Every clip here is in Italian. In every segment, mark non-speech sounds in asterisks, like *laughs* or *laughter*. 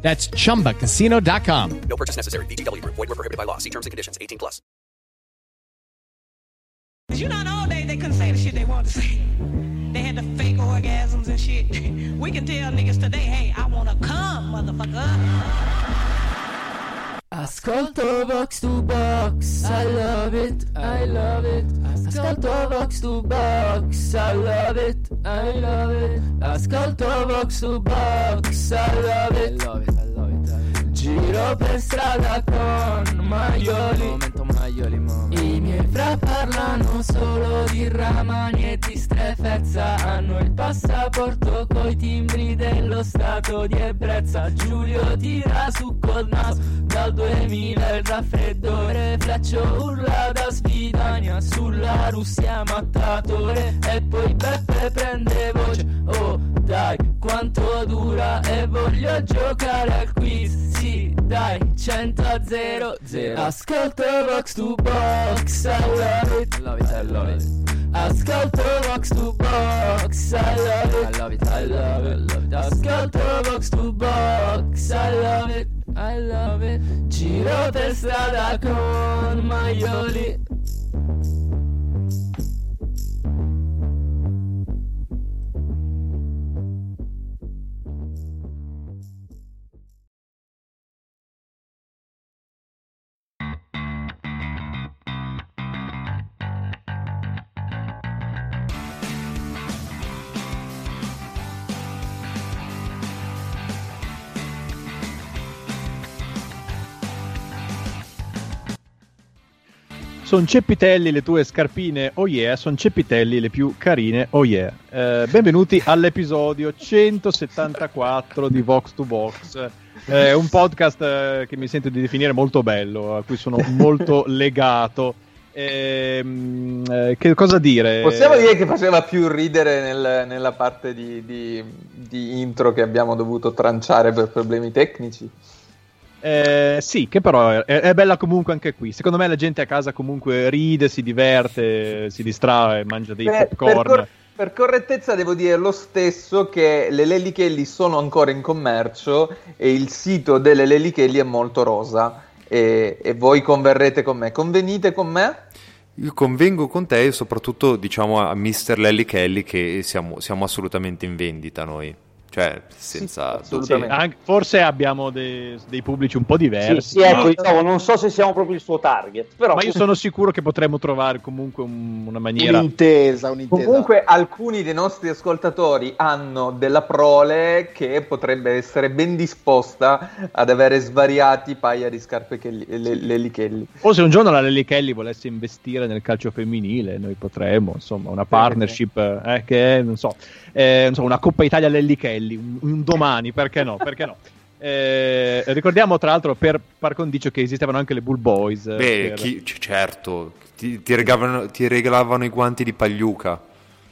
That's chumbacasino.com. No purchase necessary. VGW Group. Void were prohibited by law. See terms and conditions. 18 plus. You know, in old days they couldn't say the shit they wanted to say. They had the fake orgasms and shit. *laughs* We can tell niggas today, hey, I wanna come, motherfucker. Ascolto Vox to Box, I love it, I love it. Ascolto Vox to Box, I love it, I love it. Ascolto Vox to Box, I love it, I love it, I love it. Giro per strada con maioli, momento maioli, momento. I miei fra parlano solo di ramani e di strefezza. Hanno il passaporto coi timbri dello stato di ebbrezza. Giulio tira su col naso dal 2000 il raffreddore. Fleccio urla da sfidania sulla Russia mattatore. E poi Beppe prende voce. Oh dai, quanto dura e voglio giocare al quiz. Sì, dai, 100 a 0 0. Ascolto box to box, I love it, love it, I love it. Ascolto box to box, I love it, I love it, I love it, love it. Ascolto box to box, I love it, I love it. Giro per strada con maioli. Sono Ceppitelli le tue scarpine, oh yeah, sono Ceppitelli le più carine, oh yeah. Eh, benvenuti all'episodio 174 di Vox to Vox. È un podcast eh, che mi sento di definire molto bello, a cui sono molto *laughs* legato. Ehm, eh, che cosa dire? Possiamo dire che faceva più ridere nel- nella parte di, di- di intro che abbiamo dovuto tranciare per problemi tecnici. Eh, sì, che però è, è bella comunque anche qui. Secondo me la gente a casa comunque ride, si diverte, si distrae, mangia dei Per, popcorn. per cor- per correttezza devo dire lo stesso che le Lellichelli sono ancora in commercio e il sito delle Lellichelli è molto rosa e, e voi converrete con me. Convenite con me? Io convengo con te e soprattutto diciamo a Mr. Lelly Kelly che siamo, siamo assolutamente in vendita noi. Cioè, senza Sì. Sì, assolutamente. anche- forse abbiamo dei, dei pubblici un po' diversi. Sì, sì, ecco, diciamo, non so se siamo proprio il suo target, però Ma io sono sicuro che potremmo trovare comunque un- una maniera. Un'intesa, un'intesa. Comunque alcuni dei nostri ascoltatori hanno della prole che potrebbe essere ben disposta ad avere svariati paia di scarpe che le, le- Lellichelli. O se un giorno la Lelly Kelly volesse investire nel calcio femminile, noi potremmo, insomma, una partnership eh, che non so, eh, non so, una Coppa Italia Lelly Kelly, un, un domani, perché no? Perché no? *laughs* Eh, ricordiamo tra l'altro per par condicio che esistevano anche le Bull Boys. eh, Beh, per- chi- certo, ti, ti regalavano, ti regalavano i guanti di pagliuca.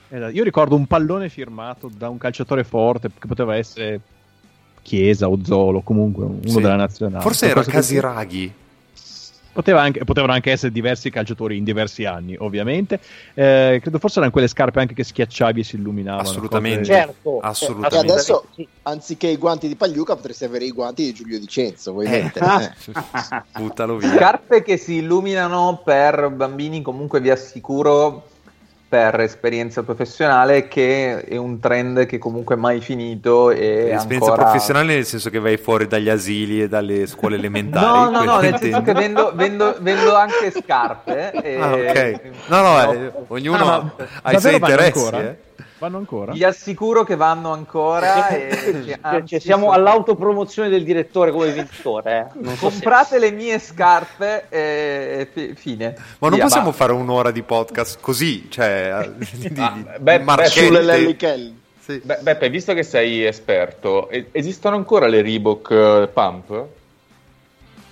Esatto. Io ricordo un pallone firmato da un calciatore forte che poteva essere Chiesa o Zolo, comunque uno Sì. della nazionale. Forse era. Casiraghi. Poteva anche- potevano anche essere diversi calciatori in diversi anni, ovviamente. Eh, credo forse erano quelle scarpe anche che schiacciavi e si illuminavano. Assolutamente. cose- certo, E Assolutamente. adesso, anziché i guanti di Pagliuca, potresti avere i guanti di Giulio Di Cenzo, vuoi Eh. *laughs* Eh. Buttalo via. Scarpe che si illuminano per bambini, comunque vi assicuro per esperienza professionale che è un trend che comunque è mai finito e Esperienza ancora... professionale nel senso che vai fuori dagli asili e dalle scuole elementari. No, no, no, nel senso che vendo, vendo- vendo anche scarpe. E... Ah, ok. No, no, eh, ognuno Ah, ha i suoi interessi. ancora? eh. Vanno ancora? Vi assicuro che vanno ancora. E, Cioè, *laughs* anzi, cioè, siamo all'autopromozione del direttore come vincitore. eh. So se- Comprate le mie scarpe e fi- fine. Ma non Via, possiamo basta. fare un'ora di podcast così, cioè, *laughs* di, di- Ah, beh, beh. Sulle. Sì. Be- Beppe, visto che sei esperto, esistono ancora le Reebok eh, Pump?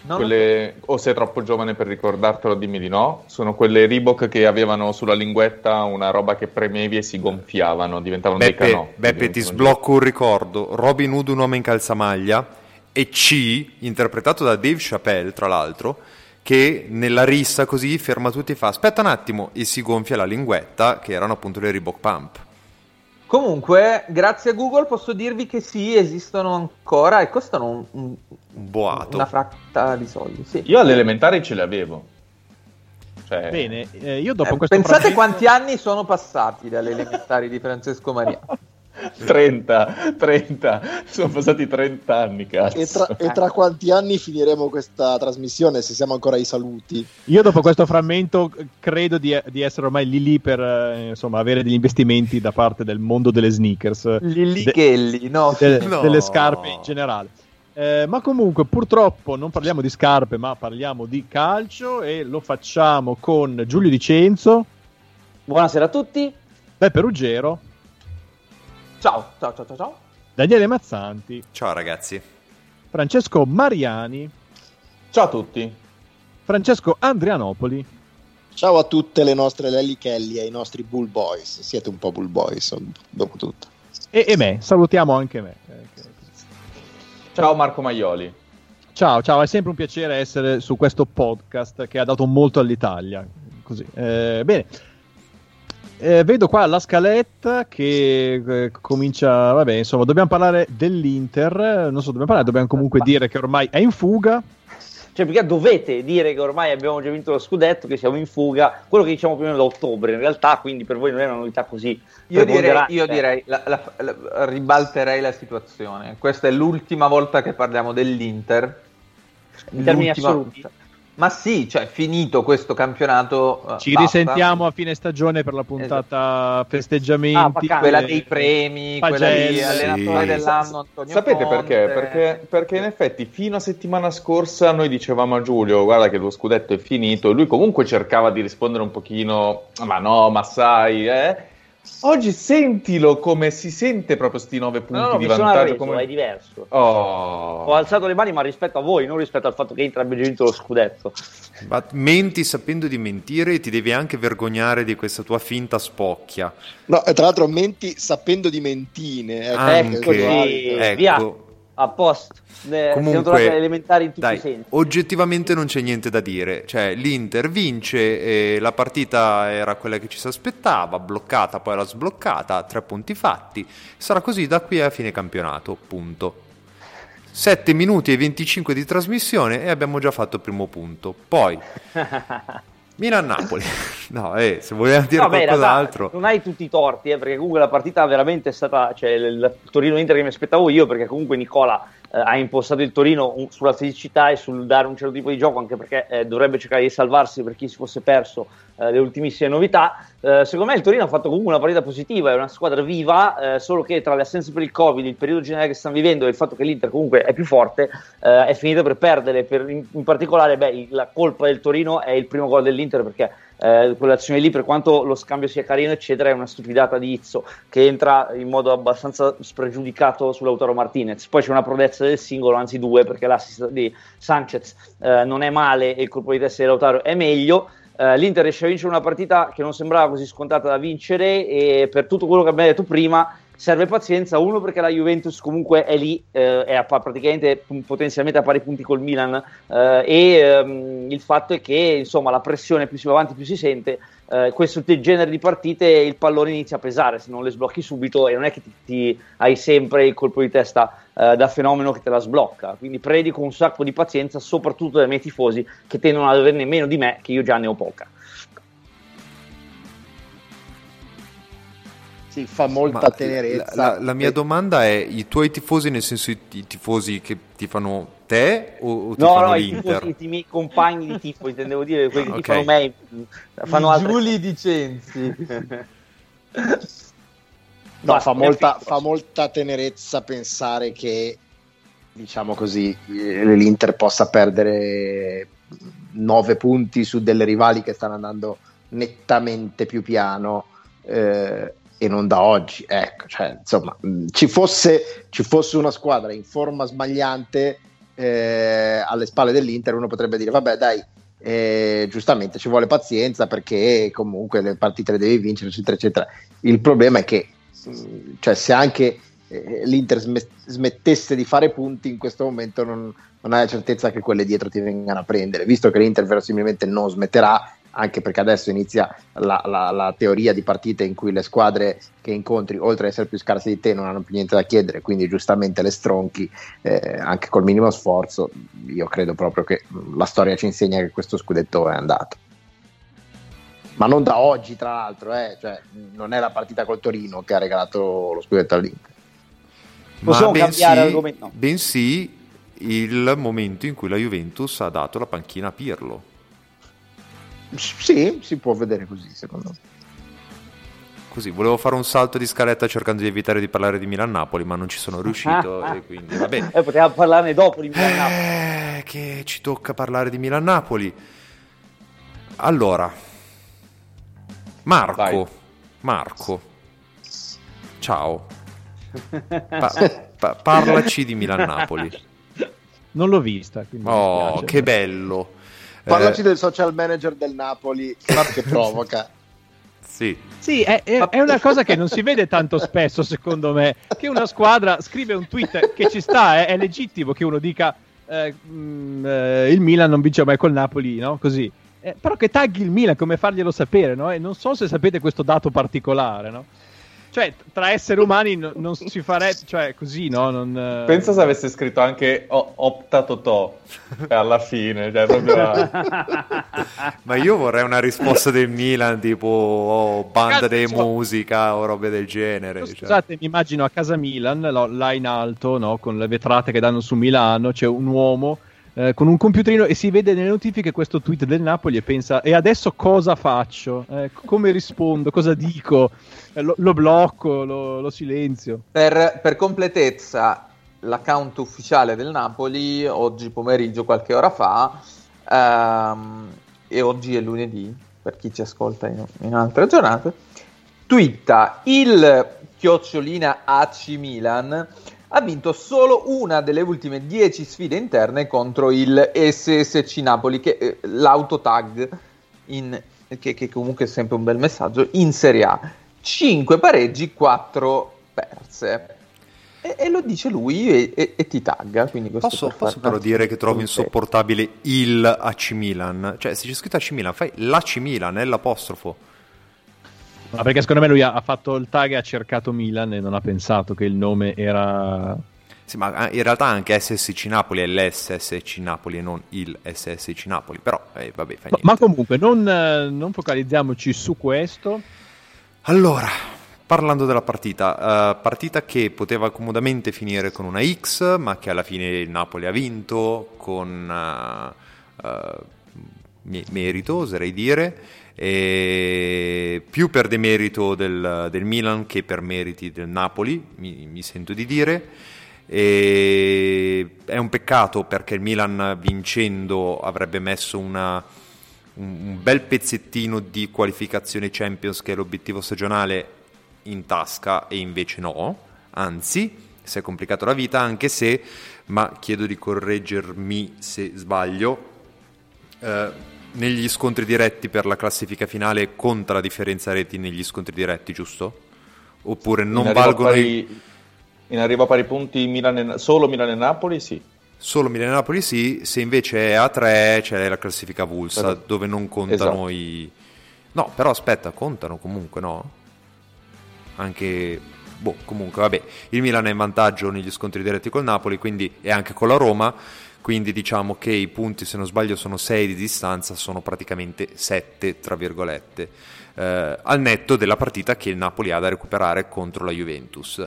Non Quelle, o sei troppo giovane per ricordartelo, dimmi di no. Sono quelle Reebok che avevano sulla linguetta una roba che premevi e si gonfiavano, diventavano dei Beppe, canò. Beppe, ti sblocco un ricordo. Robin Hood, un uomo in calzamaglia, e C, interpretato da Dave Chappelle, tra l'altro, che nella rissa così ferma tutti e fa aspetta un attimo e si gonfia la linguetta, che erano appunto le Reebok Pump. Comunque, grazie a Google posso dirvi che sì, esistono ancora e costano un- un- boato. una fratta di soldi. Sì. Io alle elementari ce le avevo. Cioè, Bene, eh, io dopo Eh, questo pensate frammento- quanti anni sono passati dalle elementari di Francesco Maria. *laughs* *laughs* 30, 30, sono passati 30 anni, cazzo. E tra, e tra quanti anni finiremo questa trasmissione se siamo ancora ai saluti? Io dopo questo frammento eh, credo di, di essere ormai lì lì per eh, insomma, avere degli investimenti da parte del mondo delle sneakers, Lilli De- no? de- No. delle scarpe in generale. Eh, ma comunque purtroppo non parliamo di scarpe ma parliamo di calcio e lo facciamo con Giulio Dicenzo, Buonasera a tutti. Beppe Ruggero, Ciao, ciao, ciao, ciao, ciao. Daniele Mazzanti, Ciao ragazzi. Francesco Mariani, Ciao a tutti. Francesco Andrianopoli Ciao a tutte le nostre Lelly Kelly e ai nostri Bull Boys. Siete un po' Bull Boys, dopo tutto. e, e me. Salutiamo anche me. Ciao Marco Maioli. Ciao, ciao, è sempre un piacere essere su questo podcast che ha dato molto all'Italia. Così. Eh, bene. Eh, vedo qua la scaletta che eh, comincia. Vabbè, insomma, dobbiamo parlare dell'Inter. Non so, dobbiamo parlare, dobbiamo comunque dire che ormai è in fuga. Cioè, perché dovete dire che ormai abbiamo già vinto lo scudetto, che siamo in fuga, quello che diciamo più o meno da ottobre, in realtà, quindi per voi non è una novità così. Io direi, io direi la- la- la- ribalterei la situazione. Questa è l'ultima volta che parliamo dell'Inter. In termini L'ultima assoluti. volta. Ma sì, cioè finito questo campionato. eh, Ci basta. risentiamo a fine stagione per la puntata Ah, festeggiamenti. vacanze. Quella dei premi, quella Pagelli. di allenatore Sì. dell'anno Antonio Sapete Conte. perché? perché? Perché in effetti fino a settimana scorsa noi dicevamo a Giulio guarda che lo scudetto è finito e lui comunque cercava di rispondere un pochino ma no, ma sai, eh? Oggi sentilo come si sente proprio sti nove punti No, no, di vantaggio. arreso, come- è diverso. Oh. Ho alzato le mani, ma rispetto a voi, non rispetto al fatto che Inter abbia vinto lo scudetto. Ma menti sapendo di mentire e ti devi anche vergognare di questa tua finta spocchia. No, e tra l'altro menti sapendo di mentine. ecco, Anche, Eccoci, alto. ecco. via, a posto. Eh, alle elementari in tutti dai, i sensi. oggettivamente non c'è niente da dire. Cioè, l'Inter vince, e la partita era quella che ci si aspettava, bloccata, poi era sbloccata, tre punti fatti. Sarà così da qui a fine campionato, punto. 7 minuti e 25 di trasmissione e abbiamo già fatto il primo punto. Poi, *laughs* Milan-Napoli. *laughs* No, eh, se vogliamo dire No, qualcos'altro... non hai tutti i torti, eh, perché comunque la partita veramente è stata, cioè il il Torino-Inter che mi aspettavo io, perché comunque Nicola eh, ha impostato il Torino un- sulla fisicità e sul dare un certo tipo di gioco, anche perché eh, dovrebbe cercare di salvarsi per chi si fosse perso eh, le ultimissime novità. Eh, secondo me il Torino ha fatto comunque una partita positiva, è una squadra viva, eh, solo che tra le assenze per il Covid, il periodo generale che stanno vivendo e il fatto che l'Inter comunque è più forte, eh, è finita per perdere. Per- in, in particolare, beh, la colpa del Torino è il primo gol dell'Inter perché eh, quell'azione lì, per quanto lo scambio sia carino, eccetera, è una stupidata di Izzo che entra in modo abbastanza spregiudicato sull'Autaro Martinez. Poi c'è una prodezza del singolo, anzi due, perché l'assist di Sanchez eh, non è male e il colpo di testa di Lautaro è meglio. Eh, L'Inter riesce a vincere una partita che non sembrava così scontata da vincere e per tutto quello che abbiamo detto prima serve pazienza, uno perché la Juventus comunque è lì, eh, è a, praticamente potenzialmente a pari punti col Milan eh, e ehm, il fatto è che insomma la pressione più si va avanti più si sente, eh, questo genere di partite il pallone inizia a pesare se non le sblocchi subito e non è che ti, ti hai sempre il colpo di testa eh, da fenomeno che te la sblocca, quindi predico un sacco di pazienza soprattutto dai miei tifosi che tendono ad averne meno di me che io già ne ho poca. Sì, fa molta Ma tenerezza. La, la- la mia E- domanda è: i tuoi tifosi, nel senso i, i tifosi che ti fanno te o, o ti No, fanno no, i, l'Inter? tifosi, i miei compagni di tifo, intendevo dire quelli che ti fanno me, fanno I altre Giuli Dicenzi. No, fa molta, fa molta tenerezza pensare che, diciamo così, eh, l'Inter possa perdere 9 punti su delle rivali che stanno andando nettamente più piano eh, e non da oggi. Ecco, cioè, insomma, mh, ci fosse, ci fosse una squadra in forma sbagliante, eh, alle spalle dell'Inter, uno potrebbe dire, vabbè dai, eh, giustamente ci vuole pazienza perché comunque le partite le devi vincere, eccetera, eccetera. Il problema è che mh, cioè, se anche eh, l'Inter sm- smettesse di fare punti in questo momento non, non hai la certezza che quelle dietro ti vengano a prendere, visto che l'Inter verosimilmente non smetterà, anche perché adesso inizia la, la, la, teoria di partite in cui le squadre che incontri, oltre ad essere più scarse di te, non hanno più niente da chiedere, quindi giustamente le stronchi eh, anche col minimo sforzo. Io credo proprio che la storia ci insegna che questo scudetto è andato. Ma non da oggi, tra l'altro, eh? cioè, non è la partita col Torino che ha regalato lo scudetto all'Inter. Possiamo Ma cambiare bensì, argomento? bensì il momento in cui la Juventus ha dato la panchina a Pirlo. Sì, si può vedere così, secondo me. Così, volevo fare un salto di scaletta cercando di evitare di parlare di Milan-Napoli, ma non ci sono riuscito *laughs* e quindi vabbè. Eh, potevamo parlarne dopo di Milan. Eh, che ci tocca parlare di Milan-Napoli. Allora, Marco, Vai. Marco, ciao. *laughs* Pa- pa- parlaci di Milan-Napoli. Non l'ho vista. quindi Oh, che bello. Parlaci Eh, del social manager del Napoli che provoca. *laughs* sì. Sì, è, è- è una cosa che non si vede tanto spesso, secondo me, che una squadra scrive un tweet che ci sta, eh, è legittimo che uno dica eh, mm, eh, il Milan non vince mai col Napoli, no? Così. Eh, però che tagli il Milan, come farglielo sapere, no? E non so se sapete questo dato particolare, no? Cioè, tra esseri umani no- non si farebbe, cioè, così, no? Non, eh, Pensa se avesse scritto anche Opta Totò alla fine, cioè proprio *laughs* Ma io vorrei una risposta del Milan tipo oh, banda di so. musica o robe del genere. Io, cioè. Scusate, mi immagino a casa Milan, là in alto, no, con le vetrate che danno su Milano, c'è un uomo eh, con un computerino e si vede nelle notifiche questo tweet del Napoli e pensa, e adesso cosa faccio? Eh, come rispondo? Cosa dico? Eh, lo, lo blocco? Lo, lo silenzio? Per, per completezza, l'account ufficiale del Napoli oggi pomeriggio, qualche ora fa, ehm, e oggi è lunedì, per chi ci ascolta in, in altre giornate, twitta il chiocciolina AC Milan ha vinto solo una delle ultime 10 sfide interne contro il SSC Napoli, che eh, l'autotag in, che, che comunque è sempre un bel messaggio, in Serie A. 5 pareggi, 4 perse. E, e lo dice lui e, e- e ti tagga. Posso, per posso però dire che trovo insopportabile il AC Milan? Cioè, se c'è scritto AC Milan, fai l'AC Milan, è l'apostrofo. Ma perché secondo me lui ha, ha fatto il tag e ha cercato Milan e non ha pensato che il nome era... Sì, ma eh, in realtà anche SSC Napoli è l'SSC Napoli e non il SSC Napoli. Però, eh, vabbè, fa Ma, niente. ma comunque, non, eh, non focalizziamoci su questo. Allora, parlando della partita, eh, partita che poteva comodamente finire con una X, ma che alla fine il Napoli ha vinto con eh, me- merito, oserei dire, più per demerito del, del Milan che per meriti del Napoli, mi, mi sento di dire. E è un peccato perché il Milan vincendo avrebbe messo una, un, bel pezzettino di qualificazione Champions che è l'obiettivo stagionale in tasca e invece no, anzi si è complicato la vita anche se, ma chiedo di correggermi se sbaglio, eh, negli scontri diretti per la classifica finale conta la differenza reti negli scontri diretti, giusto? Oppure non valgono i- pari- in arrivo a pari punti Milan e- solo Milan e Napoli, sì. Solo Milan e Napoli sì, se invece è a 3 c'è la classifica vulsa Esatto. dove non contano Esatto. i... No, però aspetta, contano comunque, no? Anche... Boh, comunque, vabbè, il Milan è in vantaggio negli scontri diretti col Napoli, quindi e anche con la Roma, quindi diciamo che i punti, se non sbaglio, sono 6 di distanza, sono praticamente 7, tra virgolette, eh, al netto della partita che il Napoli ha da recuperare contro la Juventus.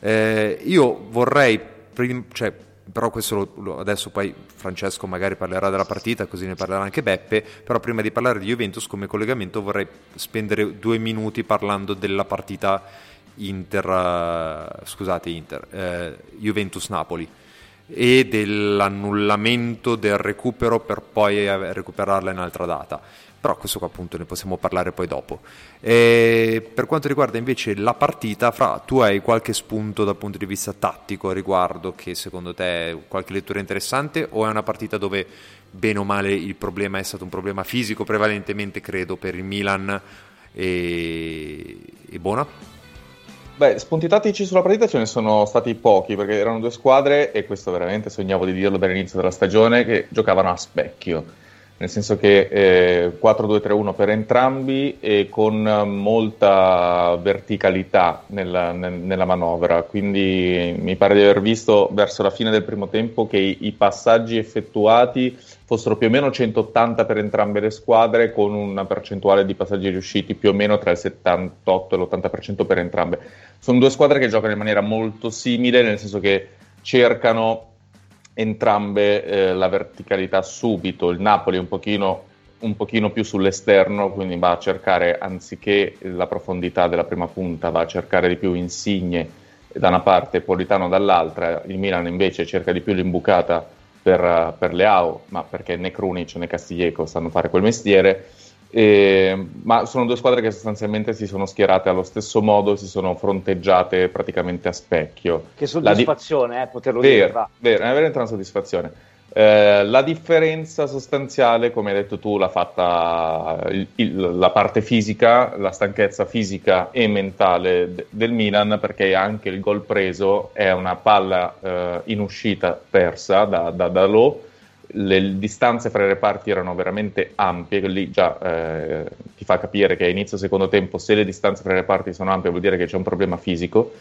Eh, io vorrei, prim- cioè, però questo lo- adesso poi Francesco magari parlerà della partita, così ne parlerà anche Beppe, però prima di parlare di Juventus come collegamento vorrei spendere due minuti parlando della partita Inter, eh, scusate Inter, eh, Juventus-Napoli e dell'annullamento del recupero per poi recuperarla in altra data. però questo qua appunto ne possiamo parlare poi dopo. E per quanto riguarda invece la partita, Fra, tu hai qualche spunto dal punto di vista tattico a riguardo che secondo te è qualche lettura interessante o è una partita dove bene o male il problema è stato un problema fisico prevalentemente credo per il Milan e, e Bona? Beh, spunti tattici sulla partita ce ne sono stati pochi perché erano due squadre e questo veramente sognavo di dirlo dall'inizio della stagione che giocavano a specchio. Nel senso che eh, 4-2-3-1 per entrambi e con molta verticalità nella, nella, manovra, quindi mi pare di aver visto verso la fine del primo tempo che i, i, passaggi effettuati fossero più o meno 180 per entrambe le squadre con una percentuale di passaggi riusciti più o meno tra il 78 e l'80% per entrambe. Sono due squadre che giocano in maniera molto simile, nel senso che cercano entrambe eh, la verticalità subito, il Napoli un pochino, un pochino più sull'esterno, quindi va a cercare anziché la profondità della prima punta, va a cercare di più Insigne da una parte e Politano dall'altra, il Milan invece cerca di più l'imbucata per, per Leao, ma perché né Krunic né Castiglieco sanno fare quel mestiere, eh, ma sono due squadre che sostanzialmente si sono schierate allo stesso modo, si sono fronteggiate praticamente a specchio. Che soddisfazione, di- eh, poterlo vero, dire. Vero, è veramente una soddisfazione. Eh, la differenza sostanziale, come hai detto tu, l'ha fatta il, il, la parte fisica, la stanchezza fisica e mentale de- del Milan, perché anche il gol preso è una palla eh, in uscita persa da, da, da Lowe le distanze fra i reparti erano veramente ampie, lì già eh, ti fa capire che a inizio secondo tempo se le distanze fra i reparti sono ampie vuol dire che c'è un problema fisico,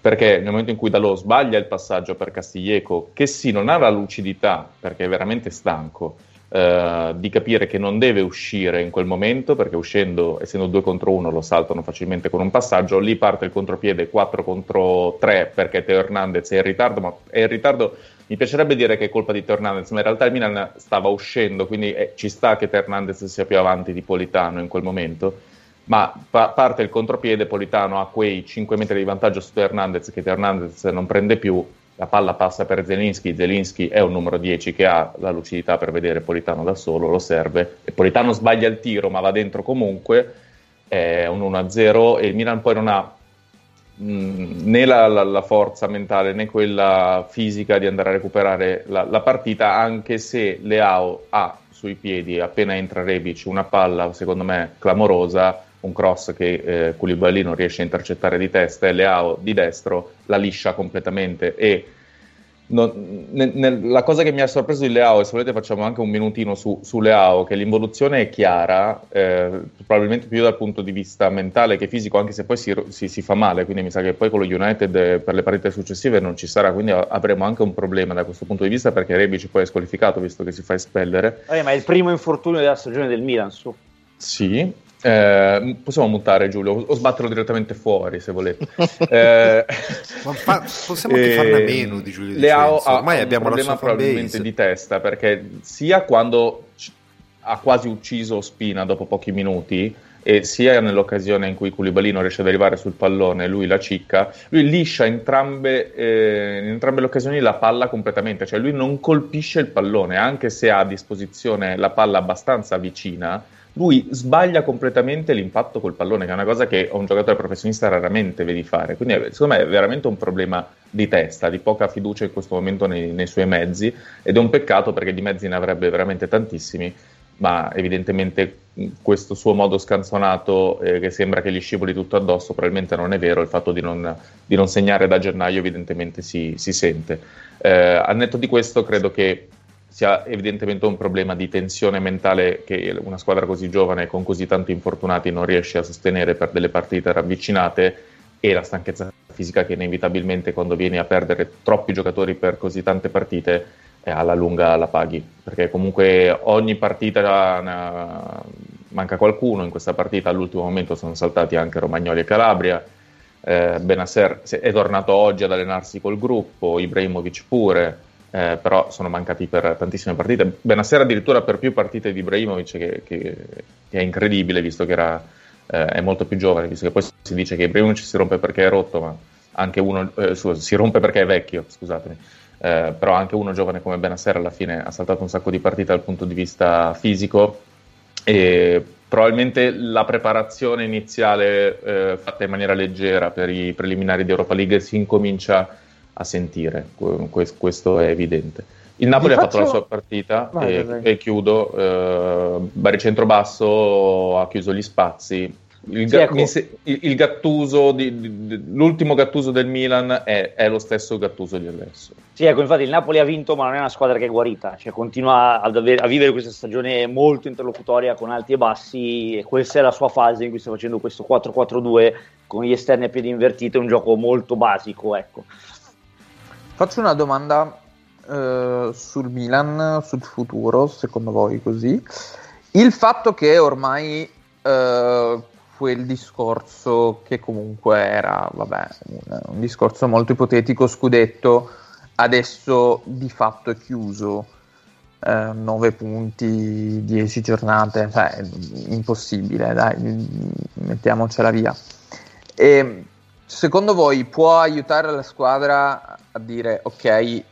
perché nel momento in cui Dalò sbaglia il passaggio per Castiglieco, che sì non ha la lucidità, perché è veramente stanco, eh, di capire che non deve uscire in quel momento, perché uscendo, essendo due contro uno, lo saltano facilmente con un passaggio, lì parte il contropiede 4 contro 3 perché Teo Hernandez è in ritardo, ma è in ritardo mi piacerebbe dire che è colpa di Hernandez, ma in realtà il Milan stava uscendo, quindi eh, ci sta che Hernandez sia più avanti di Politano in quel momento. Ma pa- parte il contropiede, Politano ha quei 5 metri di vantaggio su Hernandez che Hernandez non prende più, la palla passa per Zelinski, Zelinski è un numero 10 che ha la lucidità per vedere Politano da solo, lo serve, e Politano sbaglia il tiro ma va dentro comunque, è un 1-0 e il Milan poi non ha né la, la, la, forza mentale né quella fisica di andare a recuperare la, la, partita, anche se Leao ha sui piedi, appena entra Rebic, una palla secondo me clamorosa, un cross che eh, Koulibaly non riesce a intercettare di testa e Leao di destro la liscia completamente e non, ne, ne, la cosa che mi ha sorpreso di Leao, e se volete facciamo anche un minutino su, su Leao, che l'involuzione è chiara, eh, probabilmente più dal punto di vista mentale che fisico, anche se poi si, si, si, fa male, quindi mi sa che poi con lo United eh, per le partite successive non ci sarà, quindi avremo anche un problema da questo punto di vista perché Rebic poi è squalificato visto che si fa espellere. Eh, ma è il primo infortunio della stagione del Milan, su. Sì, eh, possiamo mutare Giulio o sbatterlo direttamente fuori se volete. *laughs* eh, fa, possiamo anche farne a meno di Giulio Leao ha, ormai ha abbiamo un problema probabilmente di testa perché sia quando ha quasi ucciso Spina dopo pochi minuti e sia nell'occasione in cui Koulibaly non riesce ad arrivare sul pallone lui la cicca, lui liscia entrambe, eh, in entrambe le occasioni la palla completamente, cioè lui non colpisce il pallone anche se ha a disposizione la palla abbastanza vicina lui sbaglia completamente l'impatto col pallone, che è una cosa che un giocatore professionista raramente vedi fare. Quindi, secondo me, è veramente un problema di testa, di poca fiducia in questo momento nei, nei suoi mezzi. Ed è un peccato perché di mezzi ne avrebbe veramente tantissimi. Ma evidentemente questo suo modo scanzonato, eh, che sembra che gli scivoli tutto addosso, probabilmente non è vero. Il fatto di non, di non segnare da gennaio, evidentemente, si, si sente. Eh, al netto di questo, credo che sia evidentemente un problema di tensione mentale che una squadra così giovane con così tanti infortunati non riesce a sostenere per delle partite ravvicinate e la stanchezza fisica che inevitabilmente quando vieni a perdere troppi giocatori per così tante partite eh, alla lunga la paghi. Perché comunque ogni partita manca qualcuno in questa partita all'ultimo momento sono saltati anche Romagnoli e Calabria. Eh, Benasser è tornato oggi ad allenarsi col gruppo Ibrahimovic pure eh, però sono mancati per tantissime partite. Benasera addirittura per più partite di Ibrahimovic, che, che, che è incredibile visto che era, eh, è molto più giovane, visto che poi si dice che Ibrahimovic si rompe perché è rotto, ma anche uno eh, si rompe perché è vecchio, scusatemi. Eh, però anche uno giovane come Benasera alla fine ha saltato un sacco di partite dal punto di vista fisico e probabilmente la preparazione iniziale eh, fatta in maniera leggera per i preliminari di Europa League si incomincia a sentire, que- questo è evidente. Il Napoli Vi ha fatto la faccio- sua partita Vai, e, vai. e chiudo. Eh, baricentro basso ha chiuso gli spazi. Il, Sì, ecco. il- il Gattuso, di- di- di- l'ultimo Gattuso del Milan è, è lo stesso Gattuso di adesso. Sì, ecco, infatti il Napoli ha vinto, ma non è una squadra che è guarita, cioè continua ad avere- a vivere questa stagione molto interlocutoria con alti e bassi e questa è la sua fase in cui sta facendo questo 4-4-2 con gli esterni a piedi invertiti, è un gioco molto basico, ecco. Faccio una domanda eh, sul Milan, sul futuro, secondo voi così. Il fatto che ormai eh, quel discorso che comunque era, vabbè, un, un discorso molto ipotetico, scudetto, adesso di fatto è chiuso. 9 punti, 10 giornate, cioè, impossibile, dai, mettiamocela via. E secondo voi può aiutare la squadra a dire ok,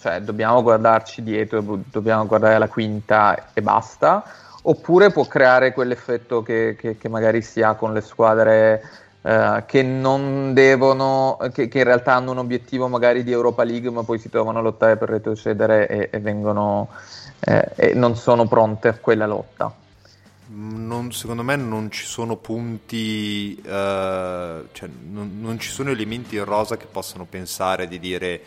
cioè dobbiamo guardarci dietro, do- dobbiamo guardare la quinta e basta? Oppure può creare quell'effetto che, che- che magari si ha con le squadre eh, che non devono, che, che in realtà hanno un obiettivo magari di Europa League, ma poi si trovano a lottare per retrocedere e, e vengono eh, e non sono pronte a quella lotta. Non- secondo me non ci sono punti, eh, cioè non, non ci sono elementi in rosa che possano pensare di dire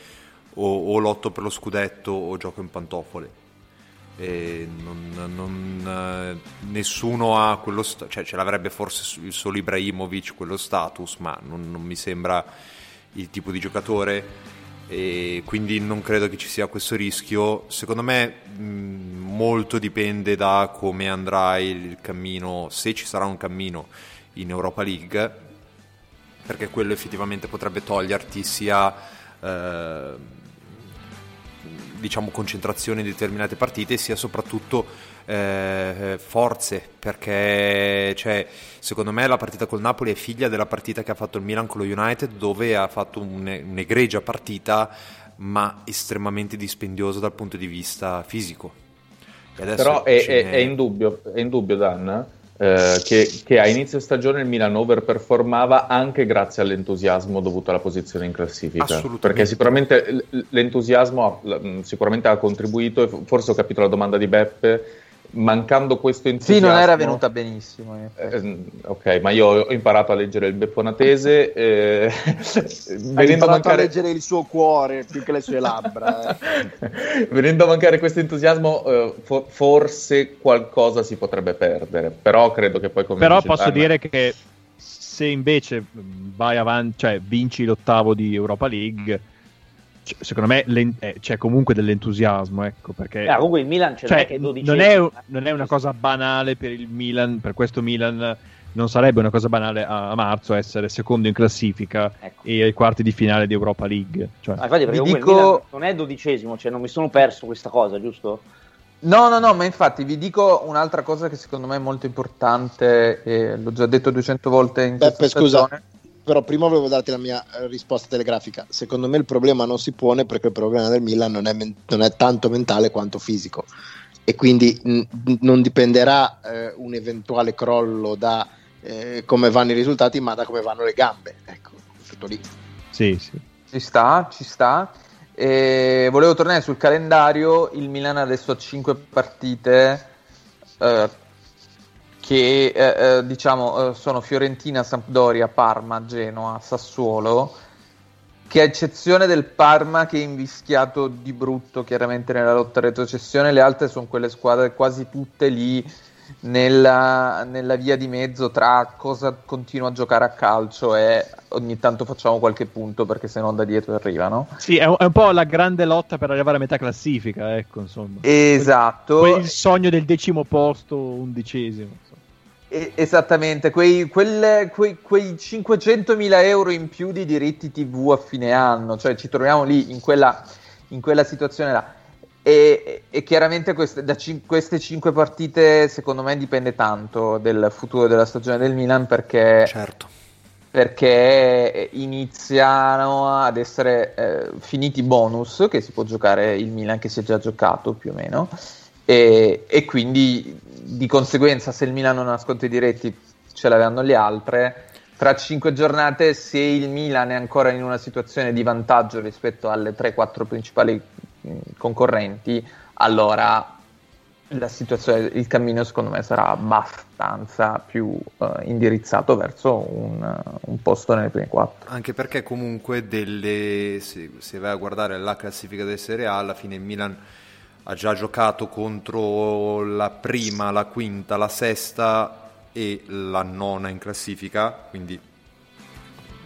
o, o lotto per lo scudetto o gioco in pantofole. Non- non, eh, nessuno ha quello, sta- cioè ce l'avrebbe forse il solo Ibrahimovic quello status, ma non mi sembra il tipo di giocatore e quindi non credo che ci sia questo rischio. Secondo me mh, molto dipende da come andrà il, il cammino, se ci sarà un cammino in Europa League, perché quello effettivamente potrebbe toglierti sia eh, diciamo concentrazione in determinate partite sia soprattutto eh, forze perché cioè, secondo me la partita col Napoli è figlia della partita che ha fatto il Milan con lo United dove ha fatto un- un'egregia partita ma estremamente dispendiosa dal punto di vista fisico Però è, è- è indubbio, è indubbio Dan, eh, che, che a inizio stagione il Milan overperformava anche grazie all'entusiasmo dovuto alla posizione in classifica. Assolutamente. Perché sicuramente l'entusiasmo sicuramente ha contribuito, e forse ho capito la domanda di Beppe, mancando questo Sì, entusiasmo... non era venuta benissimo. effetti. Eh, ok, ma io ho imparato a leggere il beffonatese. Eh, *laughs* venendo, a imparato a mancare, leggere il suo cuore più che le sue labbra. eh. *laughs* venendo a mancare questo entusiasmo, eh, fo- forse qualcosa si potrebbe perdere. Però credo che poi come Però posso Dan- dire che se invece mh, vai avanti, cioè vinci l'ottavo di Europa League, c- secondo me l'en- eh, c'è comunque dell'entusiasmo, ecco, perché Eh, comunque il Milan cioè, non cioè, è che è 12 non, è, non è una cosa banale per il Milan, per questo Milan non sarebbe una cosa banale a, marzo essere secondo in classifica Ecco. e ai quarti di finale di Europa League. Cioè, Ah, infatti, perché Vi dico- non è dodicesimo, cioè non mi sono perso questa cosa, giusto? No, no, no, ma infatti vi dico un'altra cosa che secondo me è molto importante, e l'ho già detto 200 volte in Beppe, questa scusa, stagione. Però prima volevo darti la mia eh, risposta telegrafica. Secondo me il problema non si pone perché il problema del Milan non è, men- non è tanto mentale quanto fisico e quindi mh, non dipenderà eh, un eventuale crollo da eh, come vanno i risultati, ma da come vanno le gambe. Ecco, tutto lì. sì, sì. Ci sta, ci sta. E volevo tornare sul calendario. Il Milan adesso ha 5 partite eh, che eh, eh, diciamo eh, sono Fiorentina, Sampdoria, Parma, Genoa, Sassuolo. Che a eccezione del Parma che è invischiato di brutto chiaramente nella lotta retrocessione, le altre sono quelle squadre quasi tutte lì nella, nella via di mezzo tra cosa continua a giocare a calcio e ogni tanto facciamo qualche punto perché se no da dietro arrivano. Sì, è un, è un po' la grande lotta per arrivare a metà classifica, ecco, insomma. Esatto, Poi il sogno del decimo posto, undicesimo. E- esattamente, quei, quelle- quei, quei 500.000 euro in più di diritti TV a fine anno, cioè ci troviamo lì in quella, in quella situazione là. E, e chiaramente queste, da cin- queste 5 partite secondo me dipende tanto del futuro della stagione del Milan perché certo perché iniziano ad essere eh, finiti i bonus che si può giocare il Milan che si è già giocato più o meno e, e quindi di conseguenza se il Milan non ha scontri diretti ce l'avranno le altre. Tra cinque giornate, se il Milan è ancora in una situazione di vantaggio rispetto alle 3-4 principali concorrenti, allora il cammino secondo me sarà abbastanza più eh, indirizzato verso un, un posto nelle prime quattro. Anche perché comunque delle, se, se vai a guardare la classifica del Serie A, alla fine il Milan ha già giocato contro la prima, la quinta, la sesta e la nona in classifica, quindi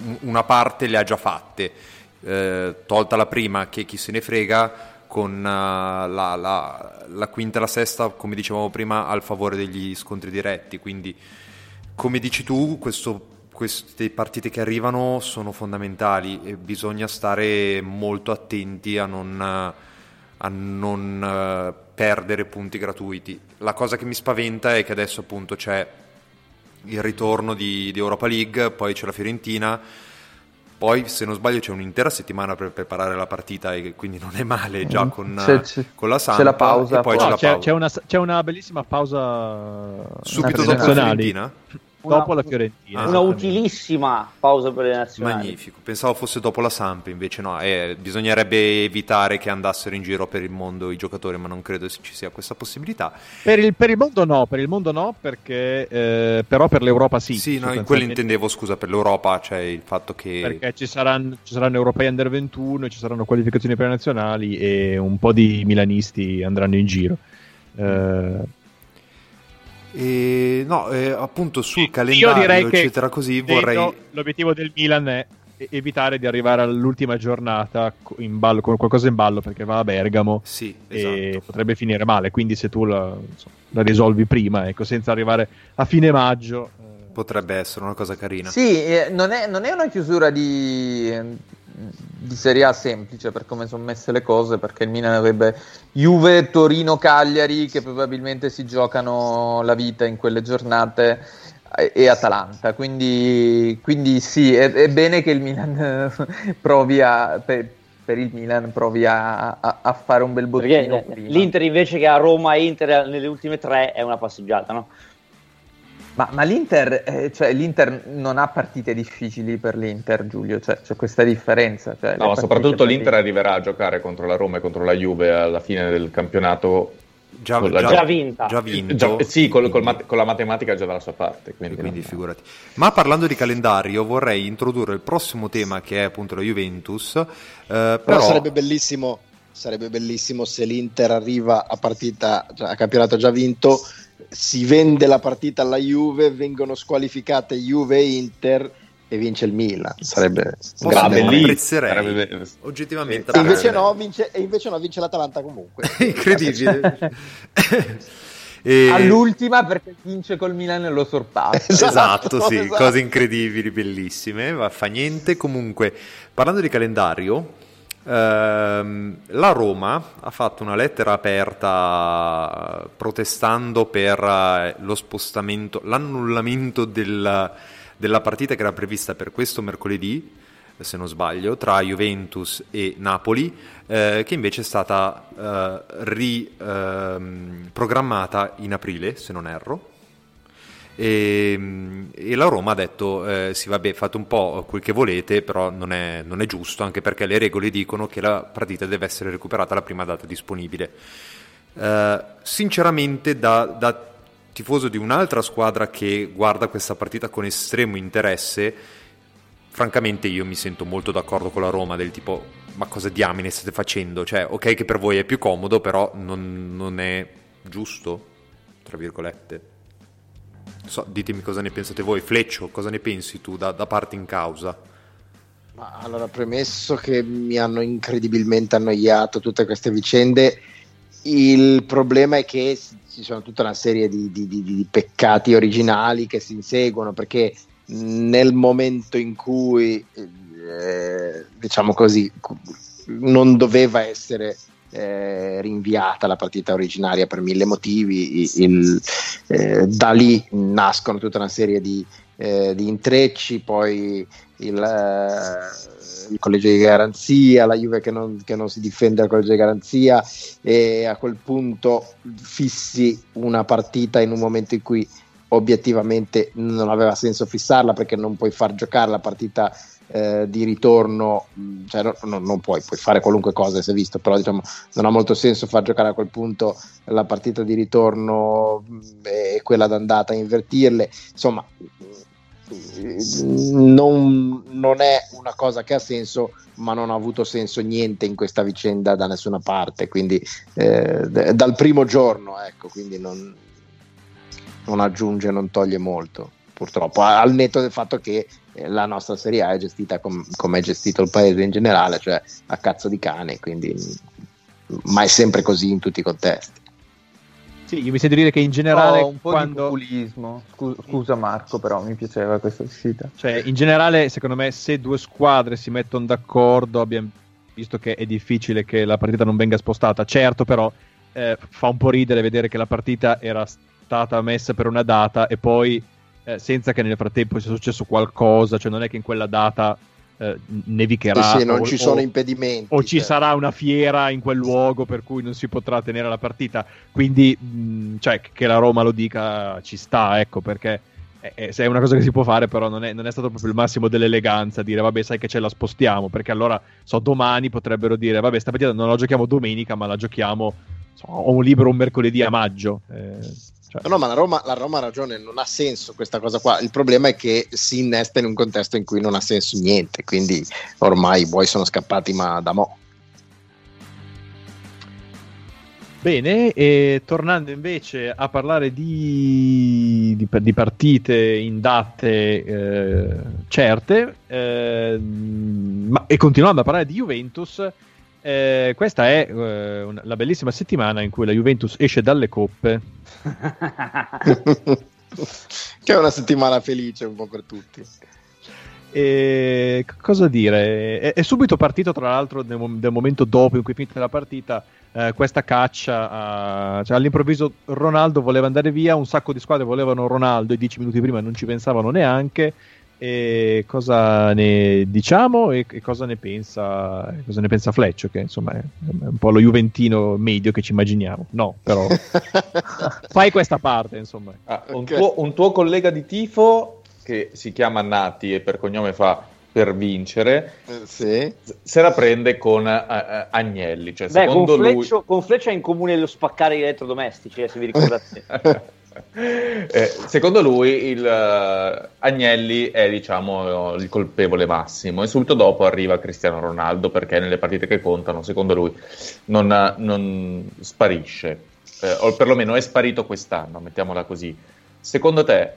un- una parte le ha già fatte. Eh, tolta la prima che chi se ne frega, con eh, la, la- la quinta e la sesta, come dicevamo prima, al favore degli scontri diretti. Quindi, come dici tu, questo- queste partite che arrivano sono fondamentali e bisogna stare molto attenti a non, eh, a non eh, perdere punti gratuiti. La cosa che mi spaventa è che adesso appunto c'è il ritorno di, di Europa League, poi c'è la Fiorentina, poi se non sbaglio c'è un'intera settimana per preparare la partita e quindi non è male già con, C'è- c'è- con la c'è Sampa la pausa, e poi poi. c'è No, la c'è, pausa. c'è una, c'è una bellissima pausa Subito dopo la. Fiorentina? Dopo Una- la Fiorentina. Una utilissima pausa per le nazionali. Magnifico, pensavo fosse dopo la Samp, invece no, eh, bisognerebbe evitare che andassero in giro per il mondo i giocatori, ma non credo ci sia questa possibilità. Per il, per il mondo no, per il mondo no, perché eh, però per l'Europa sì. Sì, no, in quello intendevo, scusa, per l'Europa, cioè il fatto che... Perché ci saranno, ci saranno europei under 21, ci saranno qualificazioni per le nazionali e un po' di milanisti andranno in giro. Eh, E, no, eh, appunto sul Io calendario, eccetera, così vorrei... l'obiettivo del Milan è e- evitare di arrivare all'ultima giornata ballo, con qualcosa in ballo perché va a Bergamo Sì, e esatto. potrebbe finire male. Quindi, se tu la, insomma, la risolvi prima, ecco, senza arrivare a fine maggio, eh, Potrebbe essere una cosa carina. Sì, eh, non, è, non è una chiusura di, di Serie A semplice per come sono messe le cose, perché il Milan avrebbe Juve, Torino, Cagliari che probabilmente si giocano la vita in quelle giornate e, Atalanta, quindi, quindi sì, è, è bene che il Milan *laughs* provi a... Per, per il Milan provi a, a- a fare un bel bottino Perché l'Inter invece che a Roma e Inter nelle ultime tre è una passeggiata, no? Ma, ma l'Inter, eh, cioè, l'Inter non ha partite difficili per l'Inter, Giulio, cioè, c'è questa differenza. Cioè, No, ma partite soprattutto per l'Inter arriverà a giocare contro la Roma e contro la Juve alla fine del campionato. Già, già- Già vinta. già vinto. Già- sì, col- col mat- con la matematica già dalla sua parte. Quindi, quindi figurati. Ma parlando di calendario, vorrei introdurre il prossimo tema che è appunto la Juventus. eh, Però, però sarebbe bellissimo sarebbe bellissimo se l'Inter arriva a partita cioè, a campionato già vinto si vende la partita alla Juve vengono squalificate Juve e Inter e vince il Milan sarebbe dire, momento. apprezzerei. Sarebbe be- oggettivamente e invece no vince, e invece no vince l'Atalanta comunque *laughs* incredibile. *laughs* E- All'ultima perché vince col Milan e lo sorpassa. *laughs* Esatto, sì, esatto. cose incredibili, bellissime, ma fa niente. Comunque, parlando di calendario, la Roma ha fatto una lettera aperta protestando per eh, lo spostamento, l'annullamento del- della partita che era prevista per questo mercoledì, se non sbaglio, tra Juventus e Napoli, eh, che invece è stata riprogrammata in aprile, se non erro. E, e la Roma ha detto: eh, Sì, vabbè, fate un po' quel che volete, però non è, non è giusto, anche perché le regole dicono che la partita deve essere recuperata alla prima data disponibile. Eh, sinceramente, da, da tifoso di un'altra squadra che guarda questa partita con estremo interesse, francamente io mi sento molto d'accordo con la Roma del tipo ma cosa diamine state facendo? Cioè, ok che per voi è più comodo, però non, non è giusto, tra virgolette. So, ditemi cosa ne pensate voi. Fleccio, cosa ne pensi tu da, da parte in causa? Ma allora, premesso che mi hanno incredibilmente annoiato tutte queste vicende, il problema è che ci sono tutta una serie di, di- di- di peccati originali che si inseguono perché nel momento in cui, eh, diciamo così, non doveva essere eh, rinviata la partita originaria per mille motivi, il- eh, da lì nascono tutta una serie di, eh, di intrecci, poi il, eh, il collegio di garanzia, la Juve che non, che non si difende al collegio di garanzia e a quel punto fissi una partita in un momento in cui obiettivamente non aveva senso fissarla perché non puoi far giocare la partita eh, di ritorno, mh, cioè no, no, non puoi, puoi fare qualunque cosa, è visto, però diciamo, non ha molto senso far giocare a quel punto la partita di ritorno mh, e quella d'andata, invertirle, insomma non, non, è una cosa che ha senso, ma non ha avuto senso niente in questa vicenda da nessuna parte, quindi eh, dal primo giorno, ecco, quindi non, non aggiunge, non toglie molto, purtroppo, al netto del fatto che la nostra Serie A è gestita com- come è gestito il paese in generale, cioè a cazzo di cane, quindi ma è sempre così in tutti i contesti. Sì, io mi sento dire che in generale Oh, un po' quando... di populismo. Scu- Scusa Marco, però mi piaceva questa uscita. Cioè, in generale, secondo me, se due squadre si mettono d'accordo, abbiamo visto che è difficile che la partita non venga spostata. Certo, però, eh, fa un po' ridere vedere che la partita era stata messa per una data e poi, eh, senza che nel frattempo sia successo qualcosa, cioè non è che in quella data eh, nevicherà. Sì, sì, non o- ci sono o- impedimenti. o ci cioè. sarà una fiera in quel luogo per cui non si potrà tenere la partita. Quindi, mh, cioè, che la Roma lo dica ci sta, ecco, perché è, è- se è una cosa che si può fare, però non è, non è stato proprio il massimo dell'eleganza dire, vabbè, sai che ce la spostiamo, perché allora, so, domani potrebbero dire, vabbè, sta partita non la giochiamo domenica, ma la giochiamo, so, ho un libro un mercoledì a maggio. Eh, cioè- No, no, ma la Roma, la Roma ha ragione, non ha senso questa cosa qua. Il problema è che si innesta in un contesto in cui non ha senso niente, quindi ormai i buoi sono scappati ma da mo'. Bene, e tornando invece a parlare di, di- di partite in date eh, certe, eh, ma- e continuando a parlare di Juventus, eh, questa è eh, una- la bellissima settimana in cui la Juventus esce dalle coppe. *laughs* che è una settimana felice un po' per tutti. E cosa dire? È, è subito partito, tra l'altro, nel, nel momento dopo in cui è finita la partita, eh, questa caccia. a- cioè, all'improvviso Ronaldo voleva andare via, un sacco di squadre volevano Ronaldo e dieci minuti prima non ci pensavano neanche. E cosa ne diciamo e, e cosa ne pensa cosa ne pensa Fleccio che insomma è, è un po' lo juventino medio che ci immaginiamo no però *laughs* fai questa parte insomma Ah, un, Ok. tuo, un tuo collega di tifo che si chiama Nati e per cognome fa per vincere Eh, sì. se la prende con eh, Agnelli. Cioè, Beh, con secondo lui. Fleccio, con Fleccio è in comune lo spaccare gli elettrodomestici, eh, se vi ricordate. *laughs* Eh, secondo lui il eh, Agnelli è diciamo il colpevole massimo e subito dopo arriva Cristiano Ronaldo perché nelle partite che contano secondo lui non, non sparisce. Eh, o perlomeno è sparito quest'anno mettiamola così. Secondo te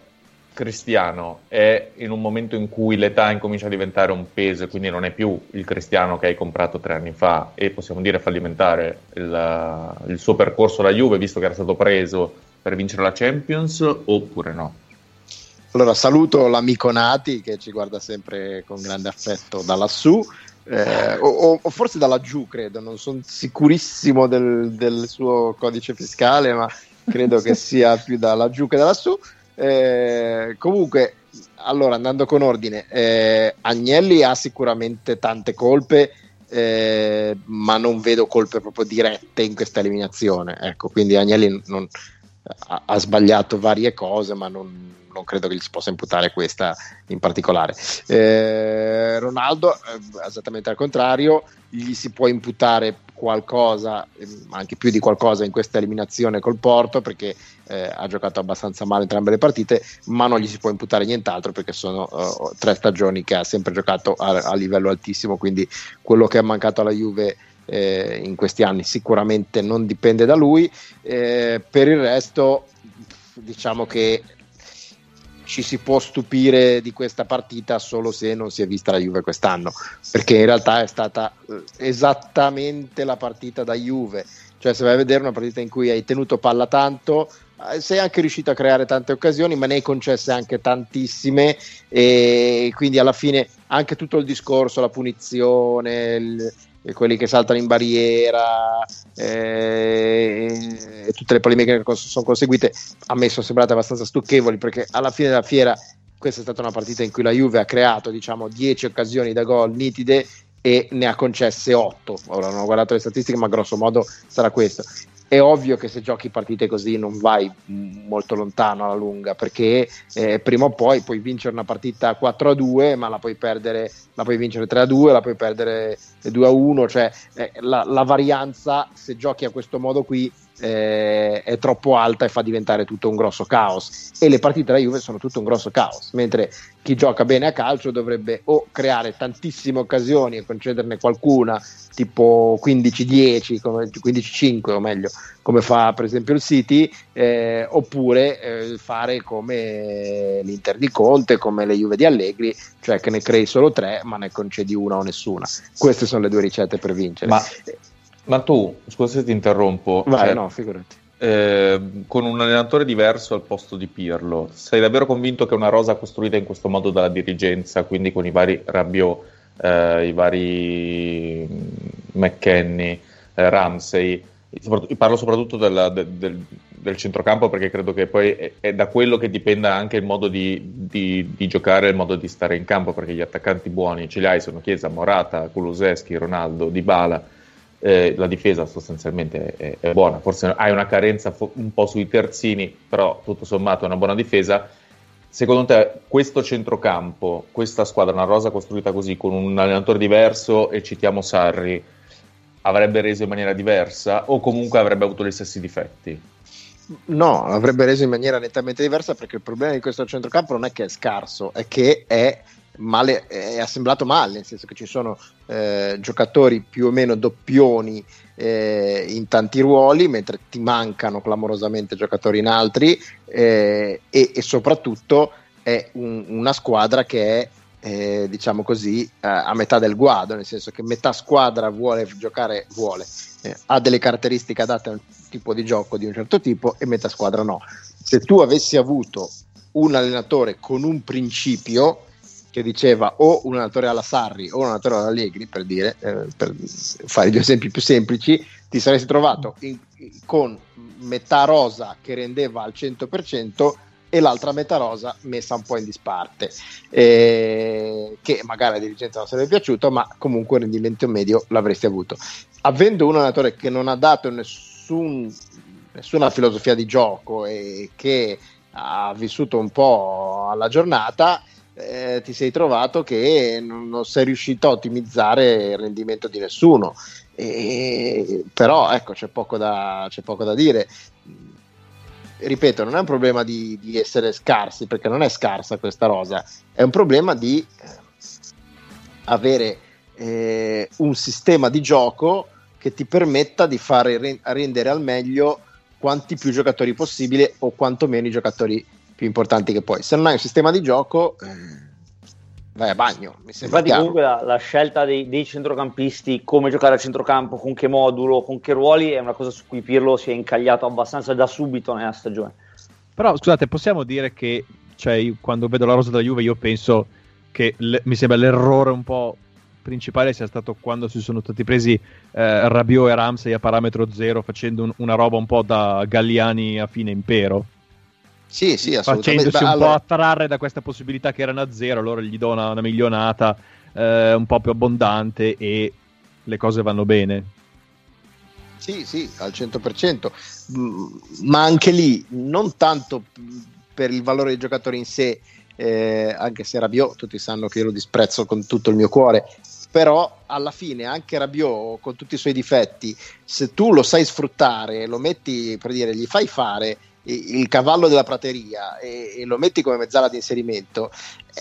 Cristiano è in un momento in cui l'età incomincia a diventare un peso e quindi non è più il Cristiano che hai comprato tre anni fa e possiamo dire fallimentare il, il suo percorso alla Juve visto che era stato preso per vincere la Champions oppure no? Allora saluto l'amico Nati che ci guarda sempre con grande affetto da lassù, eh, o, o- forse da laggiù credo, non sono sicurissimo del, del suo codice fiscale, ma credo che *laughs* sia più da laggiù che da lassù. Eh, comunque, allora andando con ordine, eh, Agnelli ha sicuramente tante colpe. eh, ma non vedo colpe proprio dirette in questa eliminazione. Ecco, quindi Agnelli non- ha, ha sbagliato varie cose, ma non, non credo che gli si possa imputare questa in particolare. Eh, Ronaldo, eh, esattamente al contrario, gli si può imputare qualcosa, ehm, anche più di qualcosa in questa eliminazione col Porto, perché eh, ha giocato abbastanza male entrambe le partite, ma non gli si può imputare nient'altro perché sono eh, tre stagioni che ha sempre giocato a, a livello altissimo, quindi quello che è mancato alla Juve eh, in questi anni sicuramente non dipende da lui. Eh, per il resto, diciamo che ci si può stupire di questa partita solo se non si è vista la Juve quest'anno, perché in realtà è stata eh, esattamente la partita da Juve. Cioè, se vai a vedere una partita in cui hai tenuto palla tanto, eh, sei anche riuscito a creare tante occasioni, ma ne hai concesse anche tantissime, e quindi alla fine anche tutto il discorso, la punizione, il- quelli che saltano in barriera eh, e tutte le polemiche che sono conseguite a me sono sembrate abbastanza stucchevoli perché alla fine della fiera questa è stata una partita in cui la Juve ha creato diciamo 10 occasioni da gol nitide e ne ha concesse 8. Ora non ho guardato le statistiche, ma grosso modo sarà questo. È ovvio che se giochi partite così non vai molto lontano alla lunga perché eh, prima o poi puoi vincere una partita 4-2 ma la puoi perdere, la puoi vincere 3-2, la puoi perdere 2-1, cioè eh, la, la varianza se giochi a questo modo qui eh, è troppo alta e fa diventare tutto un grosso caos. E le partite della Juve sono tutto un grosso caos mentre chi gioca bene a calcio dovrebbe o creare tantissime occasioni e concederne qualcuna tipo 15-10 come, 15-5 o meglio come fa per esempio il City eh, oppure eh, fare come l'Inter di Conte come le Juve di Allegri cioè che ne crei solo tre ma ne concedi una o nessuna. Queste sono le due ricette per vincere. Ma, ma tu, scusa se ti interrompo, vai cioè, no figurati. eh, con un allenatore diverso al posto di Pirlo, sei davvero convinto che una rosa costruita in questo modo dalla dirigenza, quindi con i vari Rabiot, eh, i vari mm, McKenny, eh, Ramsey, parlo soprattutto della- de- del, del centrocampo perché credo che poi è, è da quello che dipenda anche il modo di, di- di giocare, il modo di stare in campo, perché gli attaccanti buoni ce li hai, sono Chiesa, Morata, Kuluseschi, Ronaldo, Dybala, eh, la difesa sostanzialmente è, è buona, forse hai una carenza fo- un po' sui terzini, però tutto sommato è una buona difesa. Secondo te questo centrocampo, questa squadra, una rosa costruita così, con un allenatore diverso e citiamo Sarri, avrebbe reso in maniera diversa o comunque avrebbe avuto gli stessi difetti? No, l'avrebbe reso in maniera nettamente diversa perché il problema di questo centrocampo non è che è scarso, è che è, male, è assemblato male, nel senso che ci sono eh, giocatori più o meno doppioni eh, in tanti ruoli, mentre ti mancano clamorosamente giocatori in altri eh, e, e soprattutto è un- una squadra che è eh, diciamo così, eh, a metà del guado, nel senso che metà squadra vuole giocare, vuole, eh, ha delle caratteristiche adatte a un tipo di gioco di un certo tipo e metà squadra no. Se tu avessi avuto un allenatore con un principio che diceva o un allenatore alla Sarri o un allenatore alla Allegri, per dire, eh, per fare due esempi più semplici, ti saresti trovato in- con metà rosa che rendeva al 100% e l'altra metà rosa messa un po' in disparte, eh, che magari alla dirigenza non sarebbe piaciuto, ma comunque il rendimento medio l'avresti avuto. Avendo un allenatore che non ha dato nessun- nessuna filosofia di gioco e che ha vissuto un po' alla giornata, eh, ti sei trovato che non, sei riuscito a ottimizzare il rendimento di nessuno. E- però ecco, c'è poco da, c'è poco da dire. Ripeto, non è un problema di, di essere scarsi, perché non è scarsa questa rosa, è un problema di eh, avere eh, un sistema di gioco che ti permetta di fare re- rendere al meglio quanti più giocatori possibile o quantomeno i giocatori più importanti che puoi. Se non hai un sistema di gioco, eh, vai a bagno. Mi sembra Infatti, comunque, la, la scelta dei, dei centrocampisti, come giocare a centrocampo, con che modulo, con che ruoli, è una cosa su cui Pirlo si è incagliato abbastanza da subito nella stagione. Però scusate, possiamo dire che cioè, io quando vedo la rosa della Juve io penso che le- mi sembra l'errore un po' principale sia stato quando si sono stati presi eh, Rabiot e Ramsey a parametro zero facendo un- una roba un po' da Galliani a fine impero. Sì, sì, assolutamente. facendosi Beh, un allora- po' attrarre da questa possibilità che erano a zero, allora gli do una, una milionata eh, un po' più abbondante e le cose vanno bene. Sì, sì, al 100%, Mm, ma anche lì non tanto per il valore dei giocatori in sé, eh, anche se Rabiot, tutti sanno che io lo disprezzo con tutto il mio cuore, però alla fine anche Rabiot con tutti i suoi difetti, se tu lo sai sfruttare, lo metti per dire, gli fai fare il cavallo della prateria e, e lo metti come mezzala di inserimento,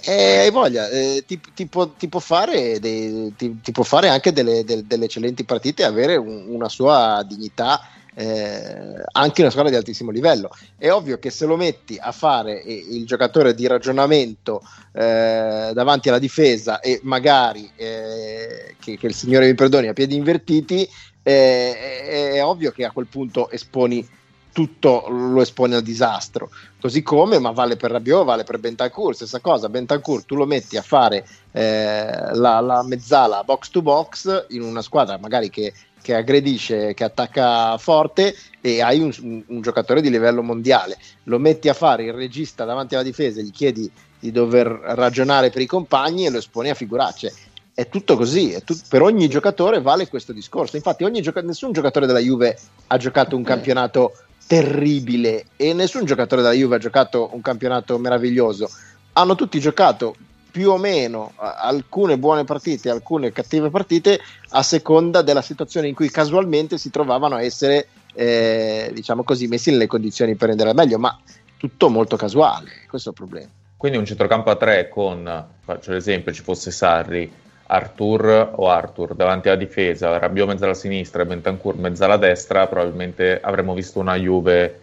eh, hai voglia, eh, ti, ti può, ti può fare dei- ti- può fare anche delle, del- delle eccellenti partite e avere un- una sua dignità eh, anche una squadra di altissimo livello. È ovvio che se lo metti a fare il giocatore di ragionamento eh, davanti alla difesa e magari eh, che, che il Signore mi perdoni a piedi invertiti, eh, è ovvio che a quel punto esponi tutto lo esponi al disastro. Così come, ma vale per Rabiot, vale per Bentancur, stessa cosa. Bentancur tu lo metti a fare eh, la, la mezzala box to box in una squadra magari che che aggredisce, che attacca forte e hai un, un- un giocatore di livello mondiale. Lo metti a fare il regista davanti alla difesa, gli chiedi di dover ragionare per i compagni e lo esponi a figuracce. È tutto così, è tut- per ogni giocatore vale questo discorso. Infatti, ogni gioca- nessun giocatore della Juve ha giocato un campionato terribile e nessun giocatore della Juve ha giocato un campionato meraviglioso. Hanno tutti giocato più o meno alcune buone partite, alcune cattive partite a seconda della situazione in cui casualmente si trovavano a essere, eh, diciamo così, messi nelle condizioni per rendere meglio, ma tutto molto casuale. Questo è il problema. Quindi un centrocampo a tre con, faccio l'esempio, ci fosse Sarri, Artur o Arthur davanti alla difesa, Rabiot mezzo alla sinistra e Bentancur mezzo alla destra, probabilmente avremmo visto una Juve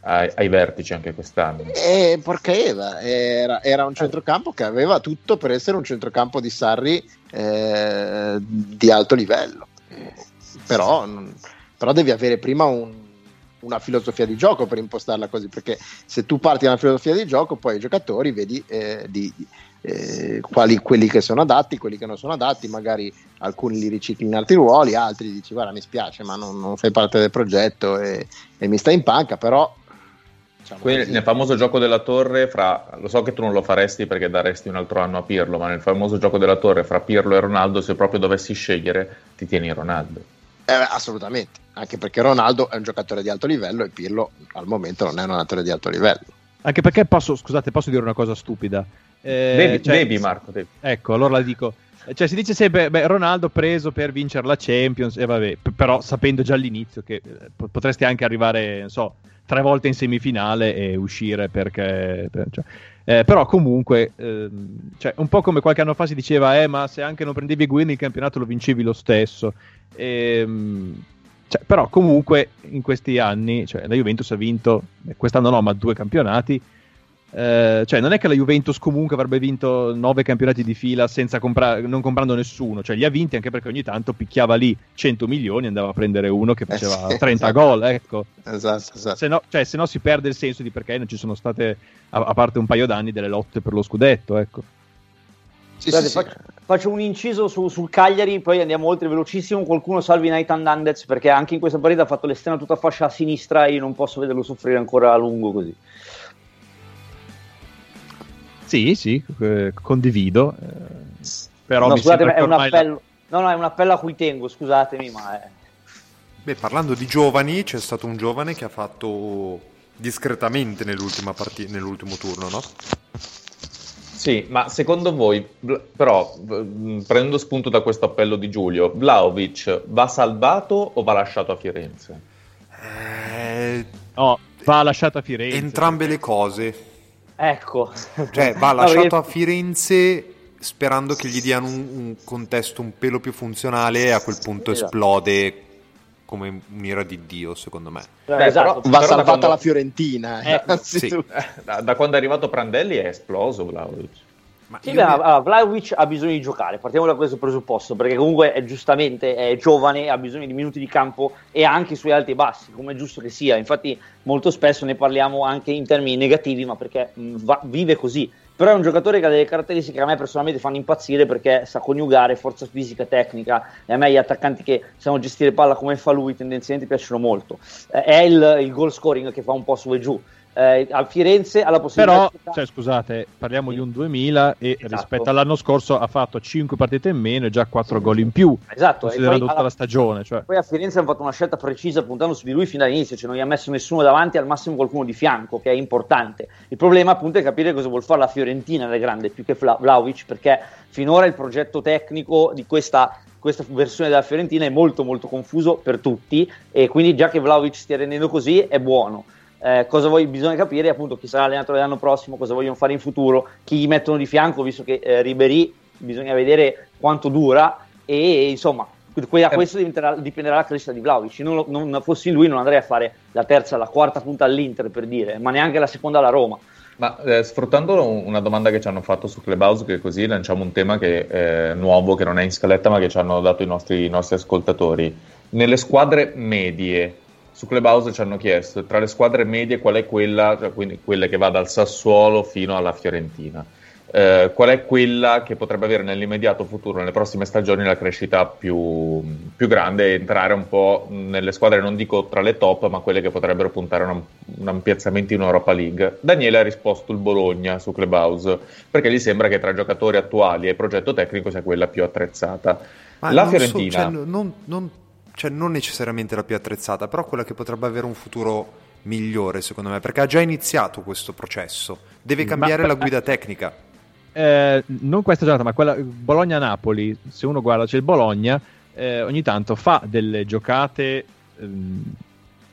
ai, ai vertici anche quest'anno. E porca Eva, era, era un centrocampo che aveva tutto per essere un centrocampo di Sarri eh, di alto livello. Però, però devi avere prima un- una filosofia di gioco per impostarla così, perché se tu parti da una filosofia di gioco, poi i giocatori vedi eh, di, di- eh, quali, quelli che sono adatti, quelli che non sono adatti, magari alcuni li ricicli in altri ruoli, altri dici guarda mi spiace ma non, non fai parte del progetto e, e mi stai in panca, però diciamo così. nel famoso gioco della torre, fra, lo so che tu non lo faresti perché daresti un altro anno a Pirlo, ma nel famoso gioco della torre fra Pirlo e Ronaldo, se proprio dovessi scegliere, ti tieni Ronaldo. Eh, assolutamente, anche perché Ronaldo è un giocatore di alto livello e Pirlo al momento non è un giocatore di alto livello. Anche perché posso, scusate, posso dire una cosa stupida. Eh, devi, cioè- devi, Marco, devi. Ecco, allora la dico. Cioè, si dice sempre, beh, Ronaldo preso per vincere la Champions, e vabbè, p- però sapendo già all'inizio che eh, po- potresti anche arrivare, non so, tre volte in semifinale e uscire perché... per- cioè, eh, però comunque, ehm, cioè, un po' come qualche anno fa si diceva, eh, ma se anche non prendevi Guin il campionato lo vincevi lo stesso. Ehm, cioè, però comunque in questi anni, cioè, la Juventus ha vinto, beh, quest'anno no, ma due campionati. Eh, cioè, non è che la Juventus comunque avrebbe vinto nove campionati di fila senza compra- non comprando nessuno, cioè li ha vinti anche perché ogni tanto picchiava lì 100 milioni e andava a prendere uno che faceva sì, 30 esatto. gol. Ecco. Esatto, esatto. Se no, cioè, se no si perde il senso di perché non ci sono state, a, a parte un paio d'anni, delle lotte per lo scudetto. Ecco. Sì, Guardate, sì, sì. faccio, faccio un inciso su- sul Cagliari, poi andiamo oltre velocissimo. Qualcuno salvi Nathan Nandez perché anche in questa partita ha fatto l'esterno tutta fascia a sinistra e io non posso vederlo soffrire ancora a lungo così. Sì, sì, eh, condivido. eh, però no, mi scusate, è un ormai la- appello. No, no, è un appello a cui tengo, scusatemi, ma è... Beh, parlando di giovani, c'è stato un giovane che ha fatto discretamente nell'ultima parti- nell'ultimo turno, no? Sì, ma secondo voi, però, prendendo spunto da questo appello di Giulio, Vlaovic va salvato o va lasciato a Firenze? Eh, No, va lasciato a Firenze. entrambe le cose. Ecco. Cioè, va *laughs* No, lasciato perché- a Firenze sperando che gli diano un, un contesto un pelo più funzionale e a quel punto Esatto. esplode come un'ira di Dio, secondo me. Eh, esatto. però- Va salvata quando- la Fiorentina. eh, *laughs* Ecco, anzitutto. Da, da quando è arrivato Prandelli è esploso Vlaovic. Ma Sì, beh, mi- allora, Vlahovic ha bisogno di giocare, partiamo da questo presupposto, perché comunque è giustamente è giovane, ha bisogno di minuti di campo e ha anche i suoi alti e bassi, come è giusto che sia. Infatti molto spesso ne parliamo anche in termini negativi, ma perché mh, va- vive così. Però è un giocatore che ha delle caratteristiche che a me personalmente fanno impazzire perché sa coniugare forza fisica, tecnica e a me gli attaccanti che sanno gestire palla come fa lui tendenzialmente piacciono molto. È il, il goal scoring che fa un po' su e giù. Eh, a Firenze ha la possibilità Però, cioè, scusate, parliamo di un 2000 e Esatto. rispetto all'anno scorso ha fatto 5 partite in meno e già 4 gol in più, Esatto, considerando tutta alla- la stagione. Cioè. Poi a Firenze hanno fatto una scelta precisa puntando su di lui fin dall'inizio, cioè non gli ha messo nessuno davanti, al massimo qualcuno di fianco, che è importante. Il problema appunto è capire cosa vuol fare la Fiorentina nel grande, più che Vla- Vlahovic, perché finora il progetto tecnico di questa, questa versione della Fiorentina è molto molto confuso per tutti e quindi già che Vlahovic stia rendendo così è buono. Eh, cosa voglio, bisogna capire appunto chi sarà allenatore l'anno prossimo, cosa vogliono fare in futuro, chi gli mettono di fianco, visto che eh, Ribery bisogna vedere quanto dura e insomma da Eh. questo dipenderà, la crescita di Vlaovic. Non, non fossi lui non andrei a fare la terza, la quarta punta all'Inter per dire, ma neanche la seconda alla Roma. Ma eh, sfruttando un- una domanda che ci hanno fatto su Clubhouse, che così lanciamo un tema che è nuovo, che non è in scaletta, ma che ci hanno dato i nostri, i nostri ascoltatori. Nelle squadre medie, su Clubhouse ci hanno chiesto tra le squadre medie qual è quella, cioè quindi quelle che va dal Sassuolo fino alla Fiorentina. eh, qual è quella che potrebbe avere nell'immediato futuro, nelle prossime stagioni, la crescita più, più grande e entrare un po' nelle squadre, non dico tra le top, ma quelle che potrebbero puntare a un, un piazzamento in Europa League. Daniele ha risposto il Bologna su Clubhouse, perché gli sembra che tra giocatori attuali e progetto tecnico sia quella più attrezzata. Ma la Fiorentina... so- cioè, non, non- cioè, non necessariamente la più attrezzata, però quella che potrebbe avere un futuro migliore, secondo me, perché ha già iniziato questo processo. Deve Ma- cambiare la guida tecnica. Eh, non questa giornata, ma quella Bologna-Napoli. Se uno guarda, c'è il Bologna, eh, ogni tanto fa delle giocate ehm,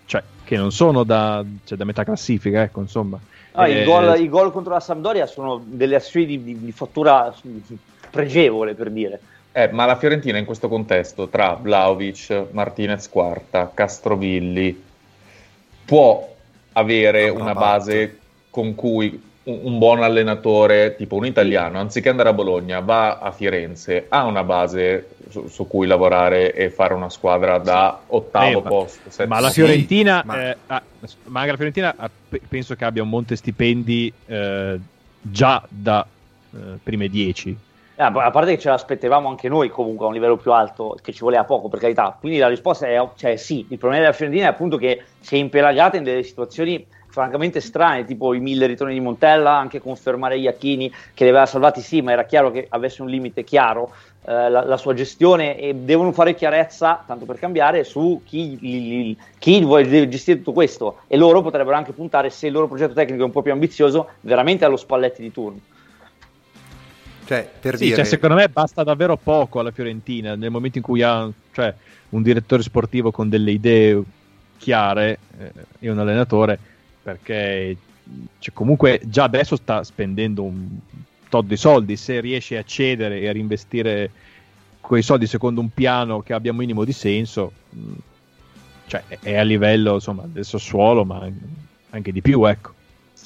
cioè, che non sono da, cioè, da metà classifica, ecco, insomma. Ah, Eh, i, gol, i gol contro la Sampdoria sono delle azioni di, di- di fattura pregevole, per dire. Eh, ma la Fiorentina in questo contesto, tra Vlaovic, Martinez Quarta, Castrovilli, può avere Una una base con cui un, un buon allenatore, tipo un italiano, anziché andare a Bologna, va a Firenze, ha una base su, su cui lavorare e fare una squadra da ottavo Eh, ma- posto. settimo. Ma la Sì, Fiorentina, ma- eh, ha- ma anche la Fiorentina ha- pe- penso che abbia un monte stipendi eh, già da eh, prime 10. Eh, a parte che ce l'aspettavamo anche noi comunque a un livello più alto, che ci voleva poco per carità. Quindi la risposta è cioè, sì. Il problema della Fiorentina è appunto che si è impelagata in delle situazioni francamente strane, tipo i mille ritorni di Montella, anche confermare Iacchini che li aveva salvati sì, ma era chiaro che avesse un limite chiaro eh, la, la sua gestione e devono fare chiarezza, tanto per cambiare, su chi, li- chi vuole gestire tutto questo e loro potrebbero anche puntare, se il loro progetto tecnico è un po' più ambizioso, veramente allo Spalletti di turno. Cioè, per Sì, dire... cioè, secondo me basta davvero poco alla Fiorentina nel momento in cui ha cioè, un direttore sportivo con delle idee chiare eh, e un allenatore, perché cioè, comunque già adesso sta spendendo un tot di soldi, se riesce a cedere e a reinvestire quei soldi secondo un piano che abbia un minimo di senso, mh, cioè, è a livello insomma, del Sassuolo, ma anche di più, ecco.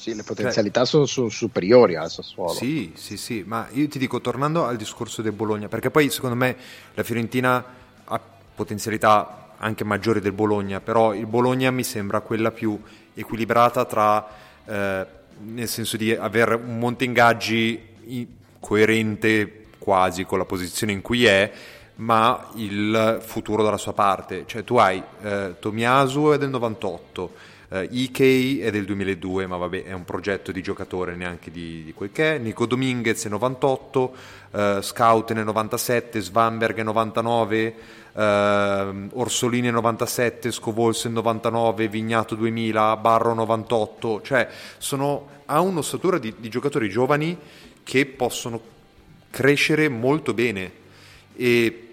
Sì, le potenzialità sono, sono superiori al Sassuolo. Sì, sì, sì, ma io ti dico, tornando al discorso del Bologna, perché poi secondo me la Fiorentina ha potenzialità anche maggiori del Bologna, però il Bologna mi sembra quella più equilibrata tra, eh, nel senso di avere un monte ingaggi coerente quasi con la posizione in cui è, ma il futuro dalla sua parte. Cioè tu hai eh, Tomiasu è del 98, eh, Ikei è del 2002, ma vabbè è un progetto di giocatore neanche di, di quel che è, Nico Dominguez è 98, eh, Scout nel 97, Svanberg è 99, ehm, Orsolini è 97, Scovolse è 99, Vignato 2000, Barro 98, cioè sono, ha un'ossatura di, di giocatori giovani che possono crescere molto bene. E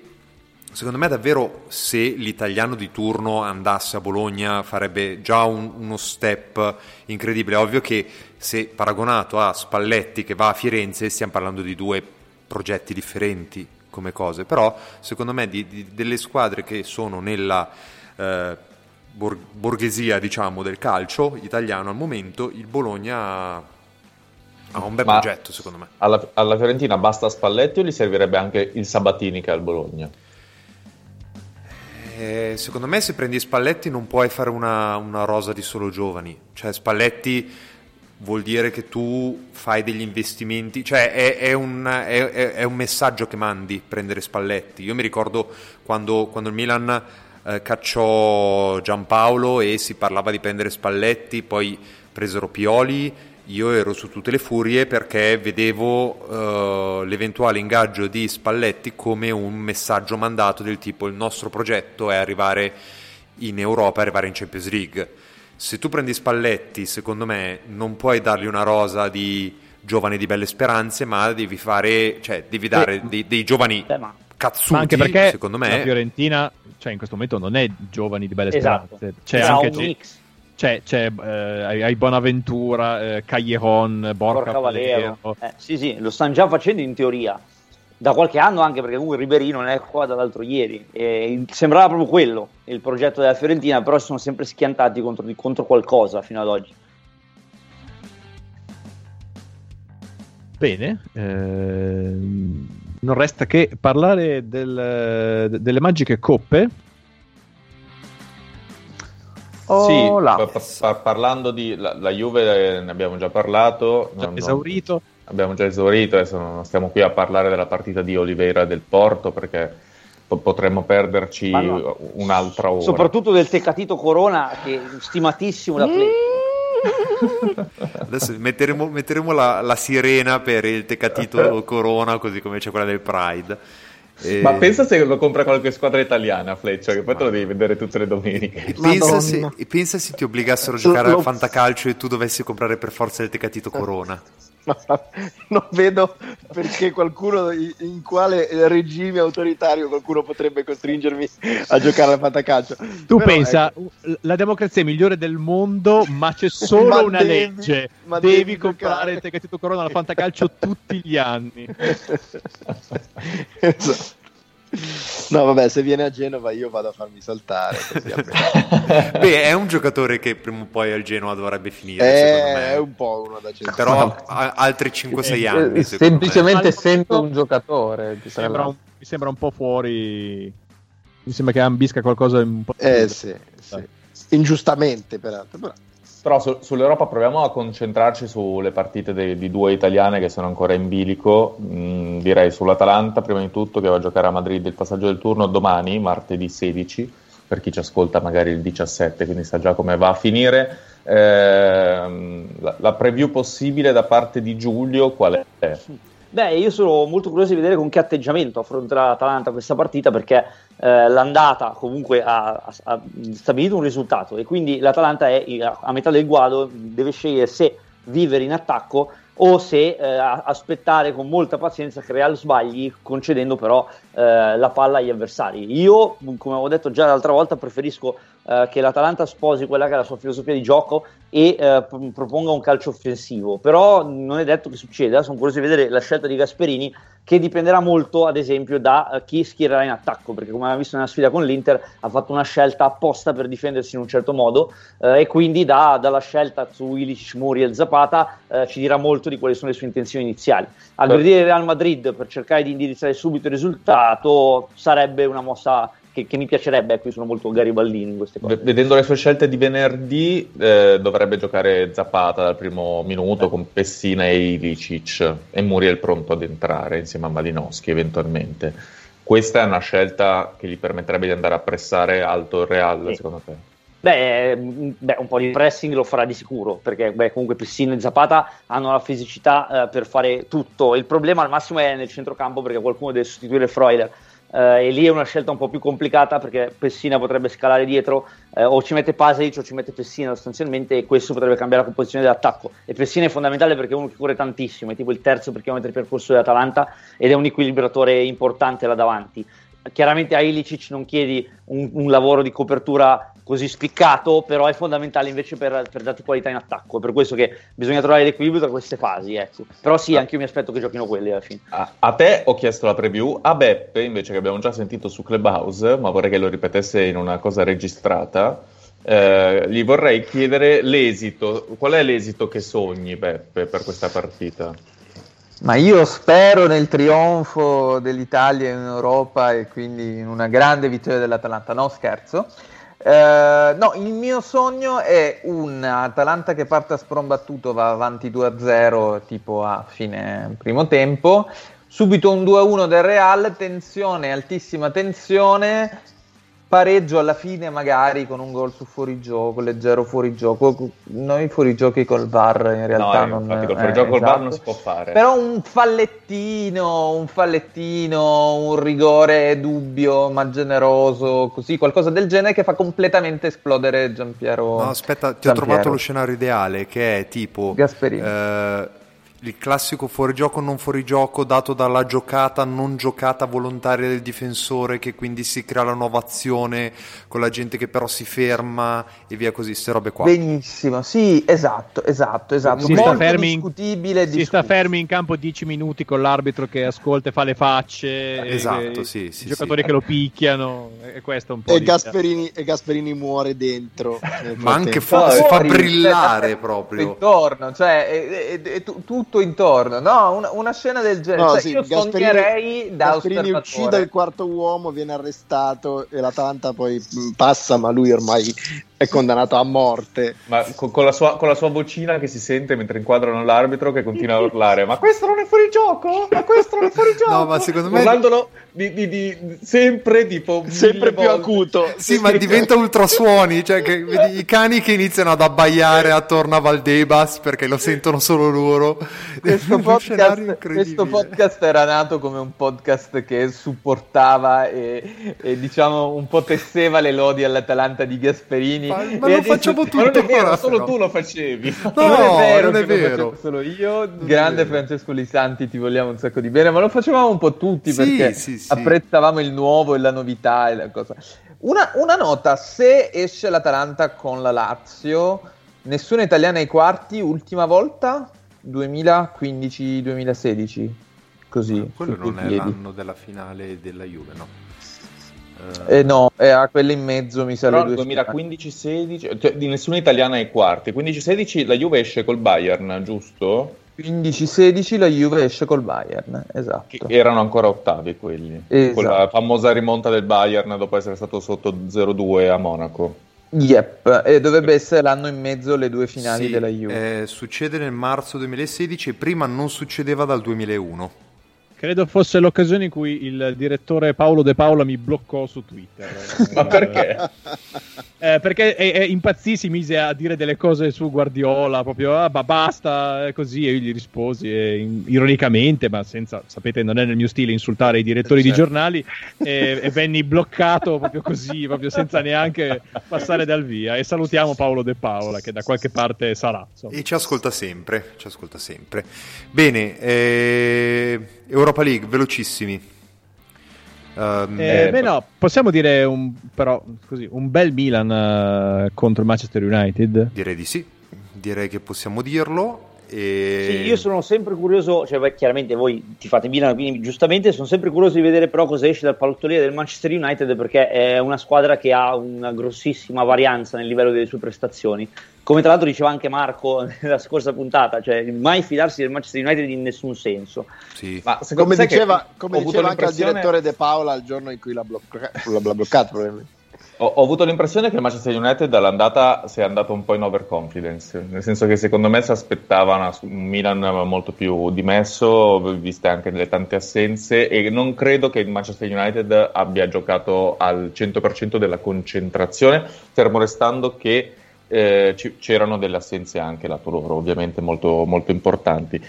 secondo me davvero se l'italiano di turno andasse a Bologna farebbe già un- uno step incredibile. Ovvio che se paragonato a Spalletti che va a Firenze stiamo parlando di due progetti differenti come cose, però secondo me di- di- delle squadre che sono nella eh, bor- borghesia diciamo del calcio italiano al momento il Bologna ha un bel Ma- progetto secondo me. Alla, alla Fiorentina basta Spalletti o gli servirebbe anche il Sabatini che è al Bologna? Eh, secondo me se prendi Spalletti non puoi fare una, una rosa di solo giovani, cioè Spalletti vuol dire che tu fai degli investimenti, cioè è, è un, è- è- un messaggio che mandi prendere Spalletti. Io mi ricordo quando, quando il Milan eh, cacciò Giampaolo e si parlava di prendere Spalletti, poi presero Pioli, io ero su tutte le furie perché vedevo eh, l'eventuale ingaggio di Spalletti come un messaggio mandato del tipo il nostro progetto è arrivare in Europa, arrivare in Champions League. Se tu prendi Spalletti, secondo me, non puoi dargli una rosa di giovani di belle speranze, ma devi fare, cioè, devi dare dei, dei giovani Eh, ma- cazzuti, Ma anche perché secondo la me. Fiorentina, cioè in questo momento non è giovani di belle Esatto. speranze. C'è Sarà anche un mix. C'è, c'è, eh, hai, hai Bonaventura, eh, Callejon, Borca, Porca Valero. Valero. Eh, sì, sì, lo stanno già facendo in teoria. Da qualche anno anche perché comunque Riberino non è qua dall'altro ieri. E sembrava proprio quello il progetto della Fiorentina, però si sono sempre schiantati contro, di- contro qualcosa fino ad oggi. Bene, ehm, non resta che parlare del- de- delle magiche coppe. Sì, pa- pa- parlando di la, la Juve eh, ne abbiamo già parlato. già non- non- esaurito. abbiamo già esaurito, adesso non stiamo qui a parlare della partita di Oliveira e del Porto perché po- potremmo perderci no. un'altra ora. Soprattutto del Tecatito Corona, che è stimatissimo da play. *laughs* Adesso metteremo, metteremo la, la sirena per il Tecatito *laughs* Corona, così come c'è quella del Pride. E- Ma pensa se lo compra qualche squadra italiana, Fleccia, che poi te lo devi vedere tutte le domeniche. e pensa, se, pensa se ti obbligassero a giocare Lo- al fantacalcio e tu dovessi comprare per forza il Tecatito Corona. *laughs* non vedo perché qualcuno in, quale regime autoritario qualcuno potrebbe costringermi a giocare al fantacalcio. Tu Però, pensa, ecco, la democrazia è migliore del mondo, ma c'è *laughs* solo Ma una devi- legge. ma devi, devi comprare il Tecatito Corona al fantacalcio tutti gli anni. *laughs* Esatto. *laughs* No, vabbè, se viene a Genova io vado a farmi saltare. *laughs* Beh, è un giocatore che prima o poi al Genoa dovrebbe finire, secondo Eh, me. è un po' uno da centro. Però a- altri 5-6 anni. Eh, secondo me. semplicemente essendo un giocatore. Mi sembra un, mi sembra un po' fuori. Mi sembra che ambisca qualcosa un po'. Eh sì, sì. Ingiustamente, peraltro. Però. Però su- sull'Europa proviamo a concentrarci sulle partite de- di due italiane che sono ancora in bilico. Mm, direi sull'Atalanta, prima di tutto, che va a giocare a Madrid il passaggio del turno domani, martedì 16, per chi ci ascolta magari il 17, quindi sa già come va a finire. Ehm, la, la preview possibile da parte di Giulio qual è? Beh, io sono molto curioso di vedere con che atteggiamento affronterà l'Atalanta questa partita perché eh, l'andata comunque ha, ha- stabilito un risultato e quindi l'Atalanta è a, a metà del guado, deve scegliere se vivere in attacco o se eh, aspettare con molta pazienza creare sbagli concedendo però eh, la palla agli avversari. Io, come avevo detto già l'altra volta, preferisco eh, che l'Atalanta sposi quella che è la sua filosofia di gioco e eh, proponga un calcio offensivo, però non è detto che succeda, sono curioso di vedere la scelta di Gasperini che dipenderà molto ad esempio da eh, chi schiererà in attacco, perché come abbiamo visto nella sfida con l'Inter ha fatto una scelta apposta per difendersi in un certo modo eh, e quindi da- dalla scelta su Ilicic, Muriel, Zapata eh, ci dirà molto di quali sono le sue intenzioni iniziali. Aggredire il Real Madrid per cercare di indirizzare subito il risultato sarebbe una mossa che, che mi piacerebbe, ecco io sono molto garibaldino in queste cose. Vedendo le sue scelte di venerdì, eh, dovrebbe giocare Zapata dal primo minuto con Pessina e Ilicic e Muriel pronto ad entrare insieme a Malinowski eventualmente. Questa è una scelta che gli permetterebbe di andare a pressare alto il Real, Sì. secondo te? Beh, mh, beh, un po' di pressing lo farà di sicuro, perché beh, comunque Pessina e Zapata hanno la fisicità eh, per fare tutto. Il problema al massimo è nel centrocampo perché qualcuno deve sostituire Freuler. Eh, e lì è una scelta un po' più complicata perché Pessina potrebbe scalare dietro eh, o ci mette Pasalic o ci mette Pessina sostanzialmente e questo potrebbe cambiare la composizione dell'attacco. E Pessina è fondamentale perché è uno che corre tantissimo è tipo il terzo per chilometro di percorso dell'Atalanta ed è un equilibratore importante là davanti. Chiaramente a Ilicic non chiedi un, un lavoro di copertura così spiccato, però è fondamentale invece per, per darti qualità in attacco. È per questo che bisogna trovare l'equilibrio tra queste fasi. Ecco. Però sì, anche io mi aspetto che giochino quelli alla fine. A, a te ho chiesto la preview, a Beppe invece che abbiamo già sentito su Clubhouse, ma vorrei che lo ripetesse in una cosa registrata. eh, gli vorrei chiedere l'esito. Qual è l'esito che sogni, Beppe, per questa partita? Ma io spero nel trionfo dell'Italia in Europa e quindi in una grande vittoria dell'Atalanta. No, scherzo. Eh, no, il mio sogno è un Atalanta che parte a sprombattuto, va avanti 2-0 tipo a fine primo tempo, subito un 2-1 del Real, tensione, altissima tensione, pareggio alla fine magari con un gol su fuorigioco, leggero fuorigioco. Noi fuorigiochi col VAR in realtà no, non infatti col eh, fuorigioco col VAR esatto. non si può fare. Però un fallettino, un fallettino, un rigore dubbio ma generoso, così qualcosa del genere che fa completamente esplodere Giampiero. No, aspetta, ti ho Giampiero. trovato lo scenario ideale che è tipo Gasperini. eh, il classico fuorigioco non fuorigioco dato dalla giocata non giocata volontaria del difensore che quindi si crea la nuova azione con la gente che però si ferma e via così, queste robe qua. Benissimo, sì, esatto, esatto, esatto. Si sta Molto fermi discutibile. Si discusso. sta fermi in campo 10 minuti con l'arbitro che ascolta e fa le facce. e- Esatto, e- sì, I sì, giocatori sì. che lo picchiano. E questo è un po' E Gasperini, e Gasperini muore dentro. Ma anche fa- si fa brillare cioè, proprio. intorno, cioè è, è- è tu- tutto intorno, no? Una, una scena del genere. No, Cioè, sì, io Gasperini- sognerei da Gasperini uccide il quarto uomo, viene arrestato e l'Atalanta poi mh, passa, ma lui ormai è condannato a morte. Ma con, con la sua, con la sua vocina che si sente mentre inquadrano l'arbitro che continua a urlare: Ma questo non è fuori gioco? Ma questo non è fuori gioco? No, ma secondo me- Urlandolo di, di- di- sempre tipo. Sempre più volte. acuto. Sì, ma diventa ultrasuoni, cioè che vedi i cani che iniziano ad abbaiare attorno a Valdebas perché lo sentono solo loro. Questo *laughs* podcast, questo podcast era nato come un podcast che supportava e, e, diciamo un po' tesseva le lodi all'Atalanta di Gasperini. Ma- ma E lo facciamo Ma non è tutto, vero, solo tu lo facevi. No, non è vero, non è vero. solo io. Grande vero. Francesco Lisanti, ti vogliamo un sacco di bene, ma lo facevamo un po' tutti Sì, perché sì, sì. apprezzavamo il nuovo e la novità e la cosa. Una, una nota, se esce l'Atalanta con la Lazio, nessuna italiana ai quarti, ultima volta 2015-2016. Così. Quello su due non è piedi. l'anno della finale della Juve, no? Eh, no, è a quelle in mezzo, mi sa. Però le due 2015-16, cioè, di nessuna italiana ai quarti. 15-16 la Juve esce col Bayern, giusto? 15-16 la Juve esce col Bayern, esatto. Che erano ancora ottavi quelli. Esatto. Con la famosa rimonta del Bayern dopo essere stato sotto 0-2 a Monaco. Yep, e dovrebbe essere l'anno in mezzo le due finali Sì, della Juve. eh, succede nel marzo 2016 e prima non succedeva dal 2001. Credo fosse l'occasione in cui il direttore Paolo De Paola mi bloccò su Twitter. *laughs* Ma perché? Eh, perché eh, eh, impazzì, si mise a dire delle cose su Guardiola, proprio ah, ma basta, così, e io gli risposi eh, in- ironicamente, ma senza, sapete, non è nel mio stile insultare i direttori di Certo. giornali, e, e venni bloccato proprio così, proprio senza neanche passare dal via. E salutiamo Paolo De Paola, che da qualche parte sarà. insomma. E ci ascolta sempre, ci ascolta sempre. Bene, eh, Europa League, velocissimi. Ehm, Eh, Eh, beh, no, possiamo dire un, però, così, un bel Milan eh, contro il Manchester United. Direi di sì, direi che possiamo dirlo. E... Sì, io sono sempre curioso, cioè beh, chiaramente voi ti fate Milan, quindi giustamente sono sempre curioso di vedere però cosa esce dal pallottoliere del Manchester United perché è una squadra che ha una grossissima varianza nel livello delle sue prestazioni. Come tra l'altro diceva anche Marco *laughs* nella scorsa puntata, cioè mai fidarsi del Manchester United in nessun senso. Sì. Ma secondo Come diceva, ho come avuto diceva anche l'impressione- direttore De Paola il giorno in cui l'ha, blocca- l'ha bloccato, probabilmente. Ho, ho avuto l'impressione che il Manchester United all'andata sia andato un po' in overconfidence, nel senso che secondo me si aspettava una- un Milan molto più dimesso, viste anche le tante assenze, e non credo che il Manchester United abbia giocato al 100% della concentrazione, fermo restando che eh, c'erano delle assenze anche lato loro, ovviamente molto, molto importanti.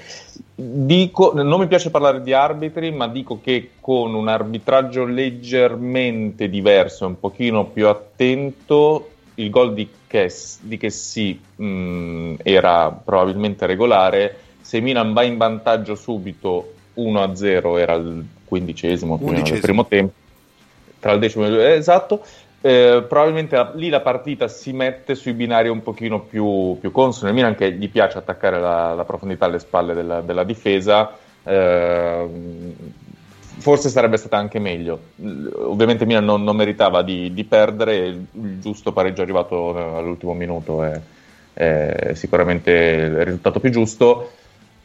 Dico, non mi piace parlare di arbitri, ma dico che con un arbitraggio leggermente diverso, un pochino più attento, il gol di Chess, di Chessy mh, era probabilmente regolare. Se Milan va in vantaggio subito 1-0, era il quindicesimo, più o meno del Undicesimo. primo tempo, tra il decimo e il esatto. Eh, probabilmente la- lì la partita si mette sui binari un pochino più, più consoni. Il Milan che gli piace attaccare la, la profondità alle spalle della, della difesa. ehm, forse sarebbe stata anche meglio. Ovviamente Milan non, non meritava di, di perdere, il, giusto pareggio arrivato eh, all'ultimo minuto è, è sicuramente il risultato più giusto.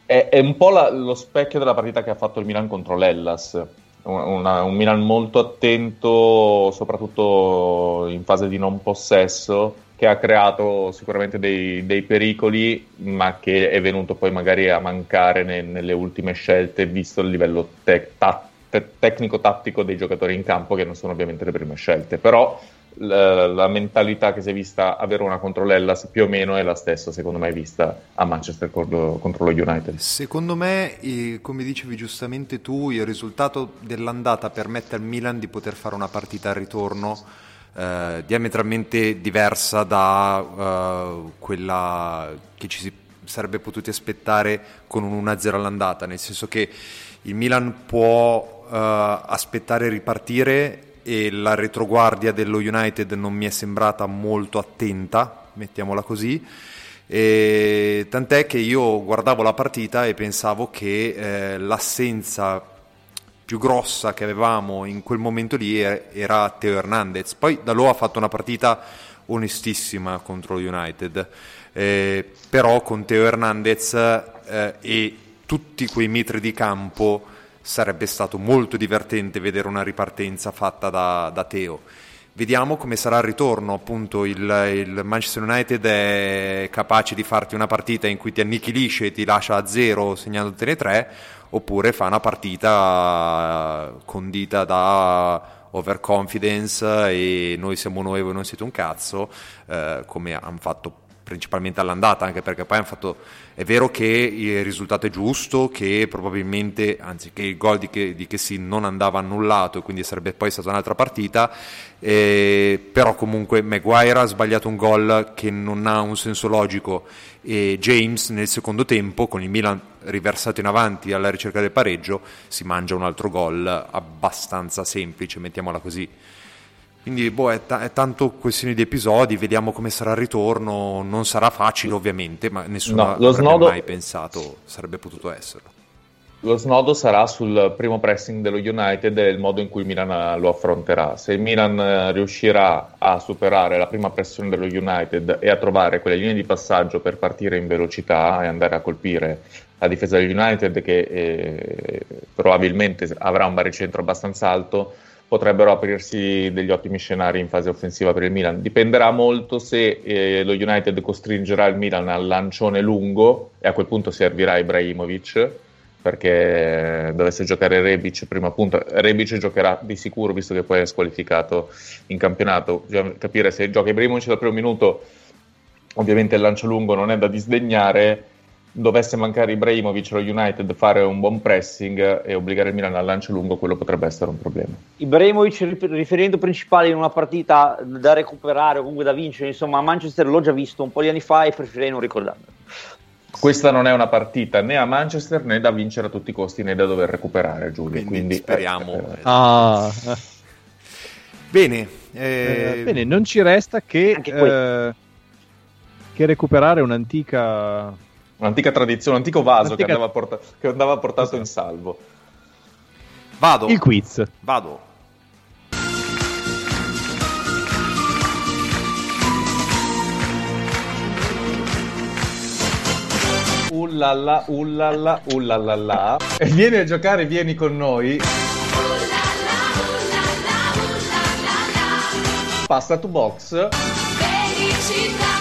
È, è un po' la- lo specchio della partita che ha fatto il Milan contro l'Ellas. Un- una- un Milan molto attento, soprattutto in fase di non possesso, che ha creato sicuramente dei, dei pericoli, ma che è venuto poi magari a mancare ne- nelle ultime scelte, visto il livello te- ta- te- tecnico-tattico dei giocatori in campo, che non sono ovviamente le prime scelte. Però la, la mentalità che si è vista avere una contro l'Ellas più o meno è la stessa, secondo me, vista a Manchester contro, contro lo United. Secondo me, come dicevi giustamente tu, il risultato dell'andata permette al Milan di poter fare una partita al ritorno eh, diametralmente diversa da eh, quella che ci si sarebbe potuti aspettare con un 1-0 all'andata, nel senso che il Milan può eh, aspettare ripartire e la retroguardia dello United non mi è sembrata molto attenta, mettiamola così. E tant'è che io guardavo la partita e pensavo che eh, l'assenza più grossa che avevamo in quel momento lì er- era Teo Hernandez. Poi Dalò ha fatto una partita onestissima contro lo United, eh, però con Teo Hernandez eh, e tutti quei metri di campo sarebbe stato molto divertente vedere una ripartenza fatta da, da Teo. Vediamo come sarà il ritorno, appunto il, il, Manchester United è capace di farti una partita in cui ti annichilisce e ti lascia a zero segnandotene tre, oppure fa una partita condita da overconfidence e noi siamo noi e voi non siete un cazzo, eh, come hanno fatto principalmente all'andata, anche perché poi hanno fatto. È vero che il risultato è giusto, che probabilmente, anzi, che il gol di di che si non andava annullato e quindi sarebbe poi stata un'altra partita. Eh, però comunque Maguire ha sbagliato un gol che non ha un senso logico e James nel secondo tempo, con il Milan riversato in avanti alla ricerca del pareggio, si mangia un altro gol abbastanza semplice, mettiamola così. Quindi boh, è, t- è, tanto questione di episodi, vediamo come sarà il ritorno, non sarà facile ovviamente, ma nessuno no, avrebbe snodo... mai pensato sarebbe potuto esserlo. Lo snodo sarà sul primo pressing dello United e il modo in cui il Milan lo affronterà. Se il Milan eh, riuscirà a superare la prima pressione dello United e a trovare quelle linee di passaggio per partire in velocità e andare a colpire la difesa del United che eh, probabilmente avrà un baricentro abbastanza alto, potrebbero aprirsi degli ottimi scenari in fase offensiva per il Milan. Dipenderà molto se eh, lo United costringerà il Milan al lancione lungo e a quel punto servirà Ibrahimovic perché dovesse giocare Rebic prima punta. Rebic giocherà di sicuro visto che poi è squalificato in campionato. Bisogna capire se gioca Ibrahimovic dal primo minuto. Ovviamente il lancio lungo non è da disdegnare dovesse mancare Ibrahimovic lo United fare un buon pressing e obbligare il Milan al lancio lungo, quello potrebbe essere un problema. Ibrahimovic riferimento principale in una partita da recuperare o comunque da vincere, insomma a Manchester l'ho già visto un po' di anni fa e preferirei non ricordarmelo. Questa non è una partita né a Manchester né da vincere a tutti i costi né da dover recuperare Giulio, quindi, quindi speriamo. Eh, eh. Ah. Bene, eh... bene, non ci resta che, eh, che recuperare un'antica Un'antica tradizione, un antico vaso Un'antica... che, andava porta- che, andava portato in salvo. Vado. Il quiz. Vado. Ullalla, ullalla, ullalla. E vieni a giocare, vieni con noi. Passa to box. Felicità.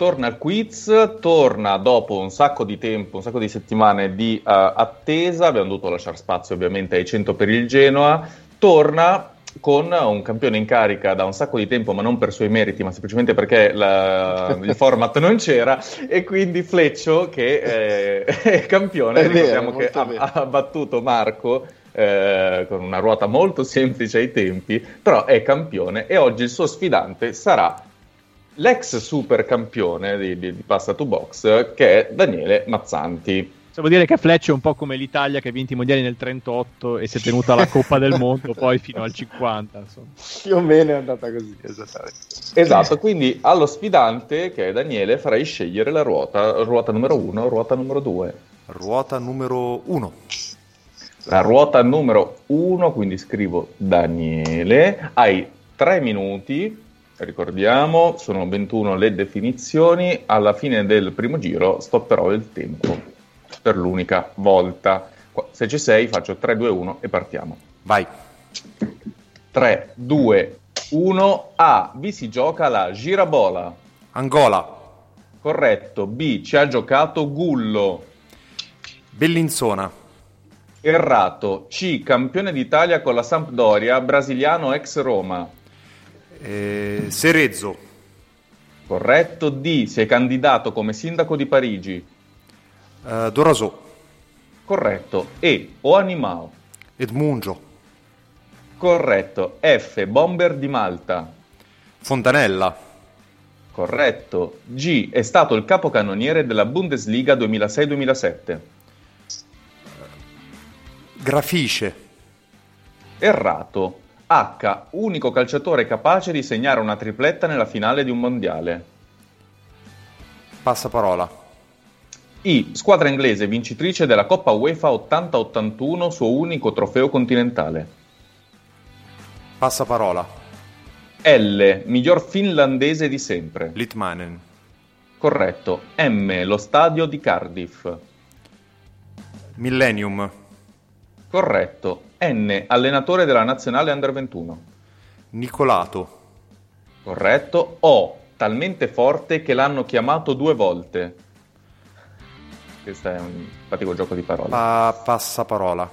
Torna al quiz, torna dopo un sacco di tempo, un sacco di settimane di uh, attesa, abbiamo dovuto lasciare spazio ovviamente ai 100 per il Genoa, torna con un campione in carica da un sacco di tempo, ma non per suoi meriti, ma semplicemente perché la, *laughs* il format non c'era, e quindi Fleccio, che è, *laughs* è campione, è ricordiamo vero, che ha, ha, battuto Marco eh, con una ruota molto semplice ai tempi, però è campione e oggi il suo sfidante sarà l'ex super campione di, di, di Pasta to Box che è Daniele Mazzanti. Possiamo dire che Fletch è un po' come l'Italia che ha vinto i mondiali nel 38 e si è tenuta la Coppa del Mondo poi fino al 50. Insomma. Più o meno è andata così, esattamente. Esatto, quindi allo sfidante che è Daniele farai scegliere la ruota, ruota numero 1 ruota numero 2. Ruota numero 1. La ruota numero 1, quindi scrivo Daniele, hai 3 minuti ricordiamo, sono 21 le definizioni, alla fine del primo giro stopperò il tempo per l'unica volta. Se ci sei faccio 3, 2, 1 e partiamo. Vai. 3, 2, 1, A. Vi si gioca la girabola. Angola. Corretto. B. Ci ha giocato Gullo. Bellinzona. Errato. C. Campione d'Italia con la Sampdoria, brasiliano ex Roma. Eh, Serezzo. Corretto. D. Si è candidato come sindaco di Parigi. Uh, Dorasò. Corretto. E. O Animao. Edmungio. Corretto. F. Bomber di Malta. Fontanella. Corretto. G. È stato il capocannoniere della Bundesliga 2006-2007. Grafisce. Errato. H, unico calciatore capace di segnare una tripletta nella finale di un mondiale. Passaparola. I, squadra inglese vincitrice della Coppa UEFA 80-81, suo unico trofeo continentale. Passaparola. L, miglior finlandese di sempre. Litmanen. Corretto. M, lo stadio di Cardiff. Millennium. Corretto. N, allenatore della nazionale Under 21. Nicolato. Corretto. O, talmente forte che l'hanno chiamato due volte. Questo è un fatico gioco di parole. Pa- passaparola.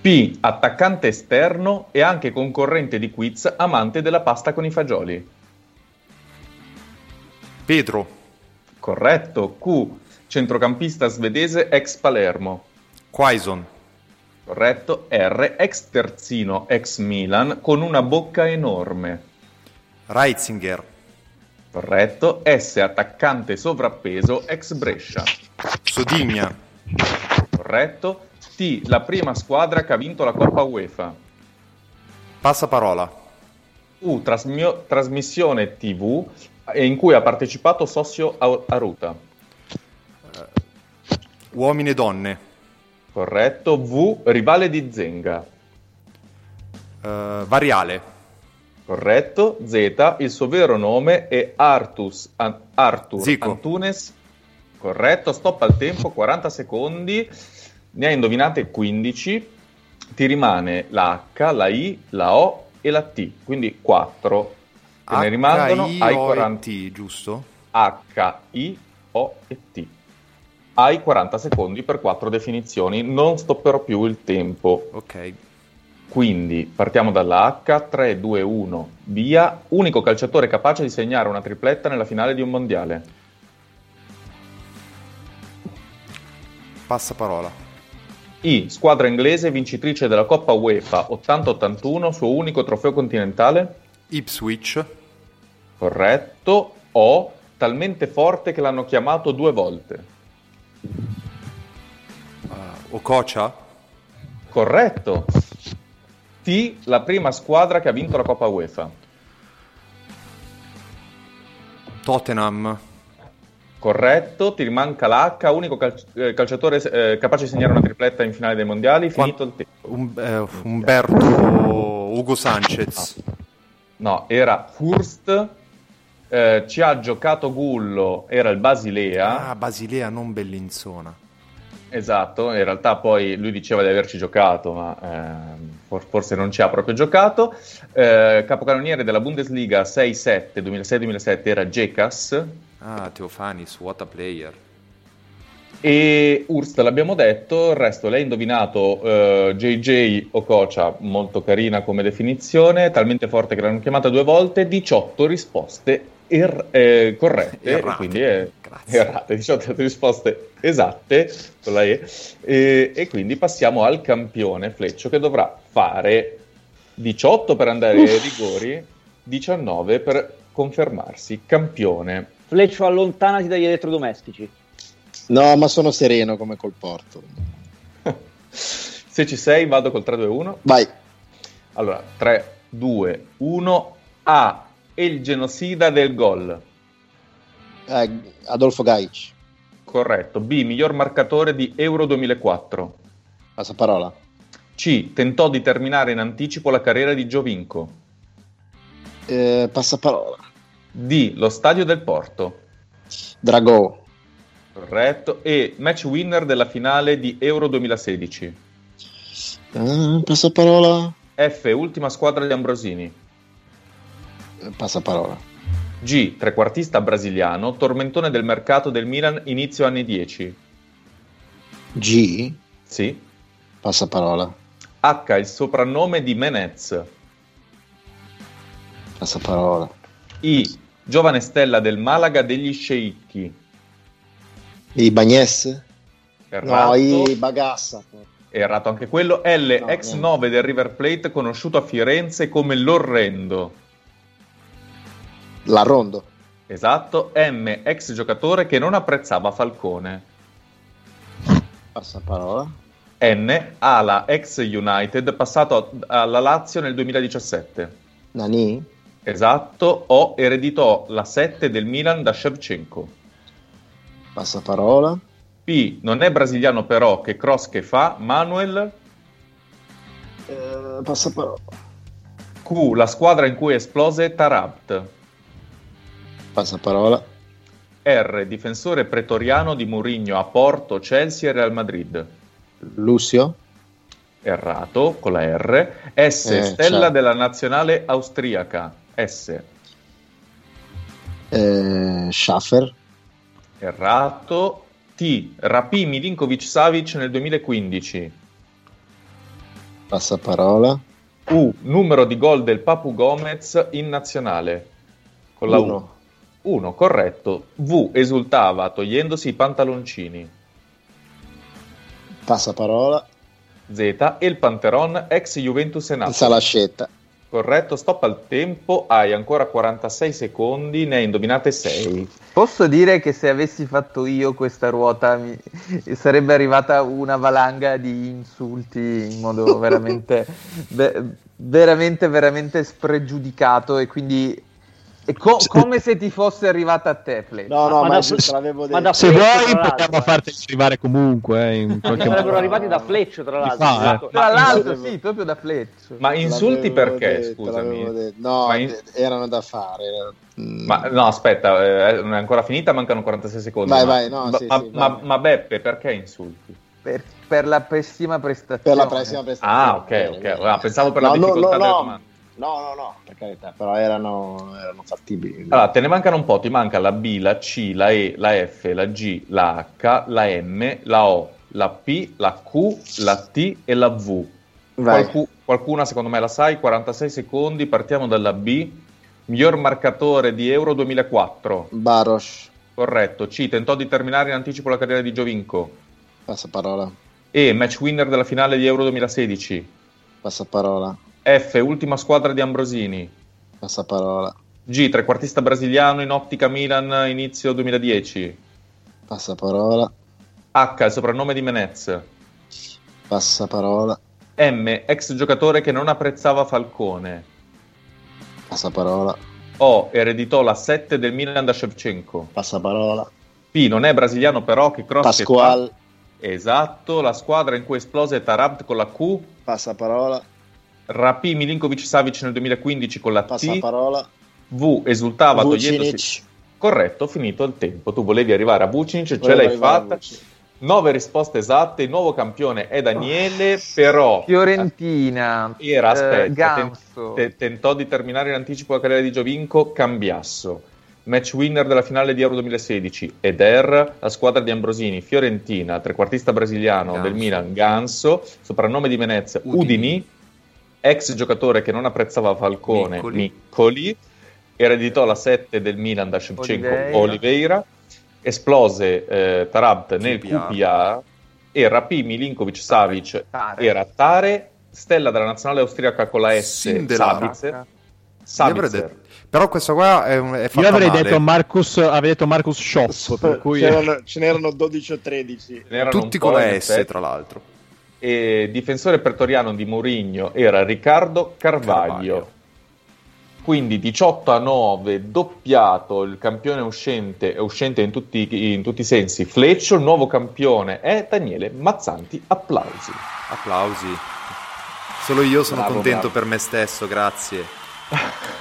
P, attaccante esterno e anche concorrente di quiz, amante della pasta con i fagioli. Pedro. Corretto. Q, centrocampista svedese ex Palermo. Quaison. Corretto. R, ex terzino ex Milan con una bocca enorme. Reitzinger. Corretto. S, attaccante sovrappeso ex Brescia. Sodigna. Corretto. T, la prima squadra che ha vinto la Coppa UEFA. Passaparola. U, trasmio- trasmissione TV eh, in cui ha partecipato Sossio Au- Aruta. Uomini e donne. Corretto. V, rivale di Zenga. Eh, variale. Corretto. Z, il suo vero nome è Artus, An- Arthur Zico. Antunes. Corretto. Stop al tempo, 40 secondi. Ne hai indovinate 15. Ti rimane la H, la I, la O e la T. Quindi 4. Te ne rimangono. Hai 40... H-I-O-N-T, giusto? H, I, O e T. Hai 40 secondi per quattro definizioni, non stopperò più il tempo. Ok. Quindi partiamo dalla H, 3, 2, 1, via. Unico calciatore capace di segnare una tripletta nella finale di un mondiale. Passaparola. I, squadra inglese vincitrice della Coppa UEFA 80-81, suo unico trofeo continentale. Ipswich. Corretto. O, talmente forte che l'hanno chiamato due volte. Uh, Okocha. Corretto. T, la prima squadra che ha vinto la Coppa UEFA. Tottenham. Corretto, ti manca l'H, unico cal- eh, calciatore eh, capace di segnare una tripletta in finale dei mondiali, finito il tempo. Um- eh, Umberto Ugo Sanchez. No, era Furst, eh, ci ha giocato Gullo, era il Basilea. Ah, Basilea, non Bellinzona. Esatto, in realtà poi lui diceva di averci giocato, ma for- forse non ci ha proprio giocato. Eh, capocannoniere della Bundesliga 6-7, 2006-2007 era Jekas. Ah, Teofanis, what a player. E Urst l'abbiamo detto, il resto l'hai indovinato eh, JJ Okocha, molto carina come definizione, talmente forte che l'hanno chiamata due volte, 18 risposte er- eh, corrette, Errate. quindi è, Grazie. errate, 18 risposte esatte, con la E, e, e quindi passiamo al campione Fleccio che dovrà fare 18 per andare ai rigori, 19 per confermarsi campione. Fleccio, allontanati dagli elettrodomestici. No, ma sono sereno come col porto. *laughs* Se ci sei vado col 3-2-1. Vai. Allora, 3, 2, 1, A. E il genocida del gol. Eh, Adolfo Gaic. Corretto. B. Miglior marcatore di Euro 2004. Passaparola. C. Tentò di terminare in anticipo la carriera di Giovinco. Eh, passaparola. D. Lo stadio del Porto. Dragò. Corretto. E. Match winner della finale di Euro 2016. Eh, passaparola. F. Ultima squadra di Ambrosini. Passaparola. G. Trequartista brasiliano. Tormentone del mercato del Milan inizio anni 10. G. Sì. Passaparola. H. Il soprannome di Menez. Passaparola. I. Giovane stella del Malaga degli sceicchi. I Bagnes? Errato. No, i Bagassa. Errato anche quello. L. No, ex no. 9 del River Plate, conosciuto a Firenze come l'Orrendo. La Rondo. Esatto. M. Ex giocatore che non apprezzava Falcone. Passaparola. N. Ala ex United, passato alla Lazio nel 2017. Nani? Esatto. O. Ereditò la 7 del Milan da Shevchenko. Passaparola. P. Non è brasiliano però, che cross che fa. Manuel. Eh, passaparola. Q. La squadra in cui esplose Tarabt. Passaparola. R. Difensore pretoriano di Mourinho a Porto, Chelsea e Real Madrid. Lucio? Errato, con la R. S. Eh, Stella ciao. della nazionale austriaca. S. Eh, Schaffer? Errato. T. Rapì Milinkovic Savic nel 2015. Passaparola? U. Numero di gol del Papu Gomez in nazionale. Con la Uno. U. 1, corretto. V. Esultava togliendosi i pantaloncini. Passaparola? Z. El Panteron, ex Juventus e Napoli. Salascetta? Corretto, stop al tempo. Hai ancora 46 secondi, ne hai indovinate 6. Posso dire che se avessi fatto io questa ruota mi- sarebbe arrivata una valanga di insulti in modo veramente, *laughs* ve- veramente, veramente spregiudicato e quindi co- come se ti fosse arrivata a te, Fletch. No, no, Ma ma, da- te l'avevo detto. ma da Se Fleccio, vuoi eh. farti arrivare comunque eh, in *laughs* qualche Sarebbero modo. arrivati da Fleccio, tra l'altro. fa, eh. Esatto. Tra l'altro, sì, proprio da Fletch. Ma insulti L'avevo perché, detto, scusami? No, Ma in- erano da fare. mm. Ma no, aspetta, eh, non è ancora finita, mancano 46 secondi. Vai, ma, vai, no, ma, sì, ma- sì, ma- vai. ma Beppe, perché insulti? Per, per la pessima prestazione. per la prossima prestazione. Ah, ok, ok. bene. Ah, pensavo per la No, no, difficoltà no, no. domande. No, no, no, per carità, però erano, erano fattibili. Allora, te ne mancano un po', ti manca la B, la C, la E, la F, la G, la H, la M, la O, la P, la Q, la T e la V. Qualcu- qualcuna secondo me la sai, 46 secondi, partiamo dalla B. Miglior marcatore di Euro 2004. Baros, Corretto. C, tentò di terminare in anticipo la carriera di Giovinco. passaparola, E, match winner della finale di Euro 2016. passaparola, F, ultima squadra di Ambrosini. passaparola, G, trequartista brasiliano in ottica Milan inizio 2010. passaparola, H, il soprannome di Menez. passaparola, M, ex giocatore che non apprezzava Falcone. passaparola, O, ereditò la 7 del Milan da Shevchenko. passaparola, P, non è brasiliano però che cross che Pasqual, fa. Esatto, la squadra in cui esplose Tarabt con la Q. passaparola, Rapì Milinkovic Savic nel 2015 con la T. passaparola, V, esultava togliendosi... Vucinic, Corretto, finito il tempo. Tu volevi arrivare a Vucinic, ce Volevo l'hai arrivare a fatta. Nove risposte esatte. Il nuovo campione è Daniele, però Fiorentina. era, eh, aspetta, Ganso. ten- te- tentò di terminare in anticipo la carriera di Giovinco, Cambiasso. Match winner della finale di Euro 2016, Eder, la squadra di Ambrosini, Fiorentina, trequartista brasiliano Ganso. del Milan, Ganso, soprannome di Venezia, Udini. Udini, ex giocatore che non apprezzava Falcone, Miccoli. Miccoli, ereditò la 7 del Milan da Shevchenko, Oliveira. Oliveira, esplose eh, Tarabt nel. QPA e rapì Milinkovic Savic, Tare. era Tare, stella della nazionale austriaca con la S, avrei Sabitzer. detto- Però questa qua è, un, è fatta Io avrei male. detto Marcus, avrei detto Marcus Shop, per cui ce n'erano 12 o 13. Ce n'erano Tutti con la S, tra l'altro. E difensore pretoriano di Mourinho era Riccardo Carvaglio. Carvaglio. Quindi 18 a 9, doppiato, il campione uscente, uscente in tutti, in tutti i sensi. Fleccio, il nuovo campione è Daniele Mazzanti. Applausi. Applausi. Solo io sono Bravo, contento bravo. per me stesso, grazie.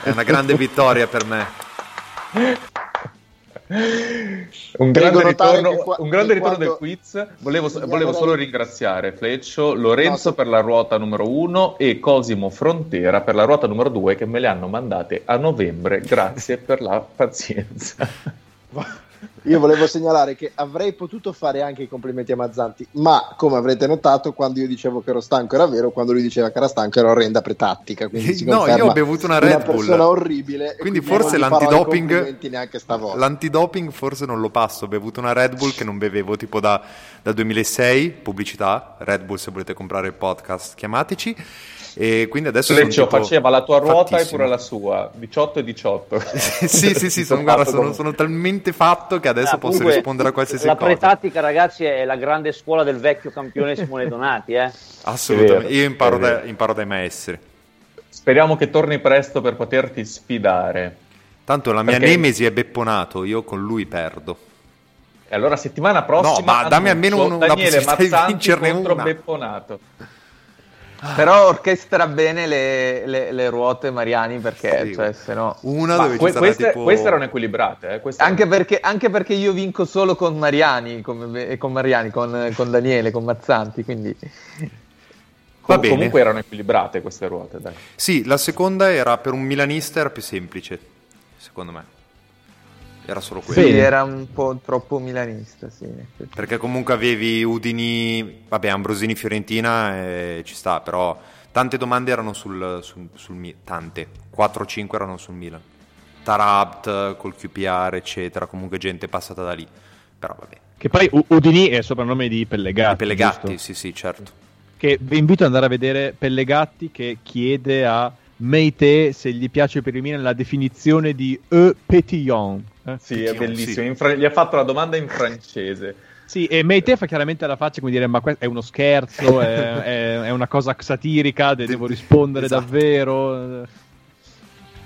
È una grande vittoria per me. *laughs* Un grande ritorno, qua- un grande ritorno del quiz. Volevo, volevo solo ringraziare Fleccio, Lorenzo No, per la ruota numero 1 e Cosimo Frontera per la ruota numero 2 che me le hanno mandate a novembre. Grazie per la pazienza. *laughs* Io volevo segnalare che avrei potuto fare anche i complimenti a Mazzanti, ma come avrete notato, quando io dicevo che ero stanco era vero, quando lui diceva che era stanco era orrenda pretattica. Quindi *laughs* No, io ho bevuto una Red Bull. persona orribile. Quindi non forse l'antidoping complimenti neanche stavolta. L'antidoping forse non lo passo, ho bevuto una Red Bull che non bevevo tipo da, dal 2006, pubblicità, Red Bull se volete comprare il podcast chiamateci. E quindi adesso sono Fleccio tipo faceva la tua ruota e fattissimo. pure la sua, 18 e 18. *laughs* sì, sì, sì, sono, guarda, sono, sono talmente fatto che adesso Ah, posso comunque, rispondere a qualsiasi la cosa. pretattica, ragazzi, è la grande scuola del vecchio campione Simone Donati, eh? Assolutamente, vero, io imparo, da- imparo dai maestri. Speriamo che torni presto per poterti sfidare. Tanto la mia Perché- nemesi è Bepponato, io con lui perdo. E allora settimana prossima No, ma dammi annuncio almeno un- una Daniele possibilità di Mazzanti vincerne contro una. Bepponato. Però orchestra bene le, le- le ruote Mariani perché, Sì. cioè, se no... Una Ma dove que- queste, tipo... queste erano equilibrate. Eh? queste Anche erano- perché, anche perché io vinco solo con Mariani, e con Mariani, con, con Daniele, con Mazzanti, quindi... Va com- bene. Comunque erano equilibrate queste ruote, dai. Sì, la seconda era per un milanista era più semplice, secondo me. Era solo quello. Sì, era un po' troppo milanista, sì. Perché comunque avevi Udini, vabbè, Ambrosini Fiorentina e ci sta, però tante domande erano sul, sul, sul Mi- tante, 4-5 erano sul Milan. Tarabt col QPR, eccetera, comunque gente passata da lì. Però vabbè. Che poi U- Udini è il soprannome di Pellegatti. Pellegatti, giusto? sì, sì, certo. Che vi invito ad andare a vedere Pellegatti che chiede a Meite se gli piace per il Milan la definizione di E Petillon. Eh? Sì, è Sì, bellissimo. sì. In fra- gli ha fatto la domanda in francese. Sì, e Meite fa chiaramente la faccia come dire: Ma questo è uno scherzo, *laughs* è, è- è una cosa satirica, de- devo rispondere Esatto. davvero.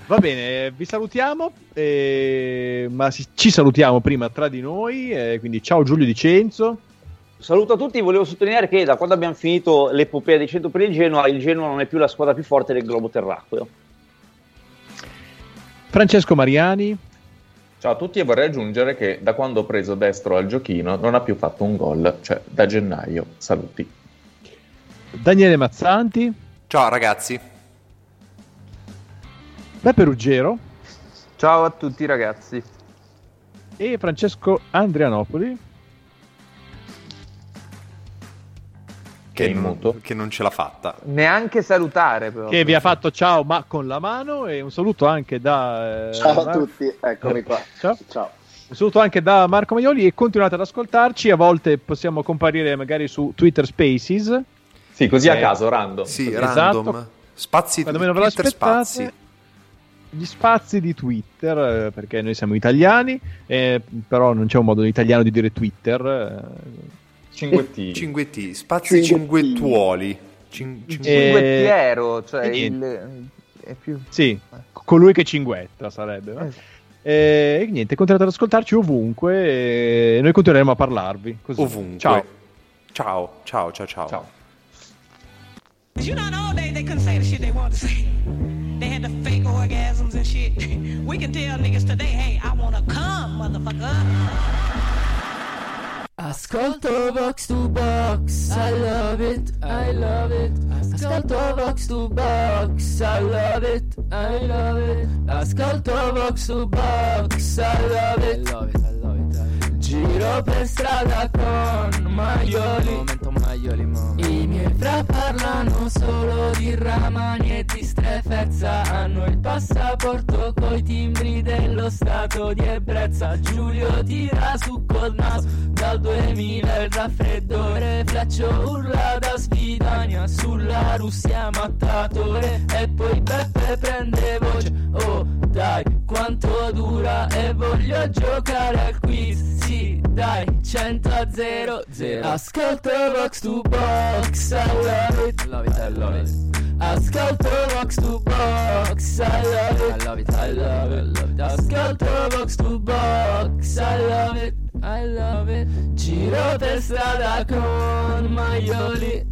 Va bene, vi salutiamo, eh, ma si- ci salutiamo prima tra di noi. eh, quindi, ciao Giulio Dicenzo. Saluto a tutti, volevo sottolineare che da quando abbiamo finito l'epopea dei 100 per il Genoa, il Genoa non è più la squadra più forte del globo terracqueo. Francesco Mariani. Ciao a tutti e vorrei aggiungere che da quando ho preso destro al giochino non ha più fatto un gol, cioè da gennaio. Saluti. Daniele Mazzanti, Ciao ragazzi. Beppe Ruggero Ciao a tutti ragazzi. e Francesco Andrianopoli. Che in non, muto. che non ce l'ha fatta. Neanche salutare però. Che vi ha fatto ciao ma con la mano e un saluto anche da... eh, Ciao a Mar- tutti, eccomi qua. Ciao. Ciao. Un saluto anche da Marco Maioli e continuate ad ascoltarci, a volte possiamo comparire magari su Twitter Spaces. Sì, così a Eh, caso, random. Sì, Esatto. random. Spazi Quando meno ve Twitter aspettate, spazi. gli spazi di Twitter, eh, perché noi siamo italiani, eh, però non c'è un modo in italiano di dire Twitter. Eh. Cinguettini. Cinguetti, spazi cinguettuoli. Cin- cin- Eh, Cinguettiero, cioè e il... È più... Sì, colui che cinguetta sarebbe. no? Eh, E niente, continuate ad ascoltarci ovunque e noi continueremo a parlarvi. Così. ovunque. Ciao. Ciao, ciao, ciao, ciao. Ciao. You know, old days they couldn't say the shit they wanted to say. They had the fake orgasms and shit. *laughs* We can tell niggas today, hey, I wanna come, motherfucker. Ascolto box to Box, I love it, I love it. Ascolto box to Box, I love it, I love it. Ascolto Vox to Box, I love it, I love it. Giro per strada con maioli. Momento maioli, I miei fra parlano solo di ramani e di strefezza. Hanno il passaporto coi timbri dello stato di ebbrezza. Giulio tira su col naso dal 2000 il raffreddore. Fleccio urla da sfidania sulla Russia mattatore. E poi Beppe prende voce. Oh dai, quanto dura e voglio giocare al quiz. Sì, dai, 100 a 0 0. Ascolto Vox to Box, I love it, love it, I love it. Ascolto Vox to Box, I love it, I love it, I love it, love it. Ascolto Vox to Box, I love it, I love it. Giro per strada con maioli.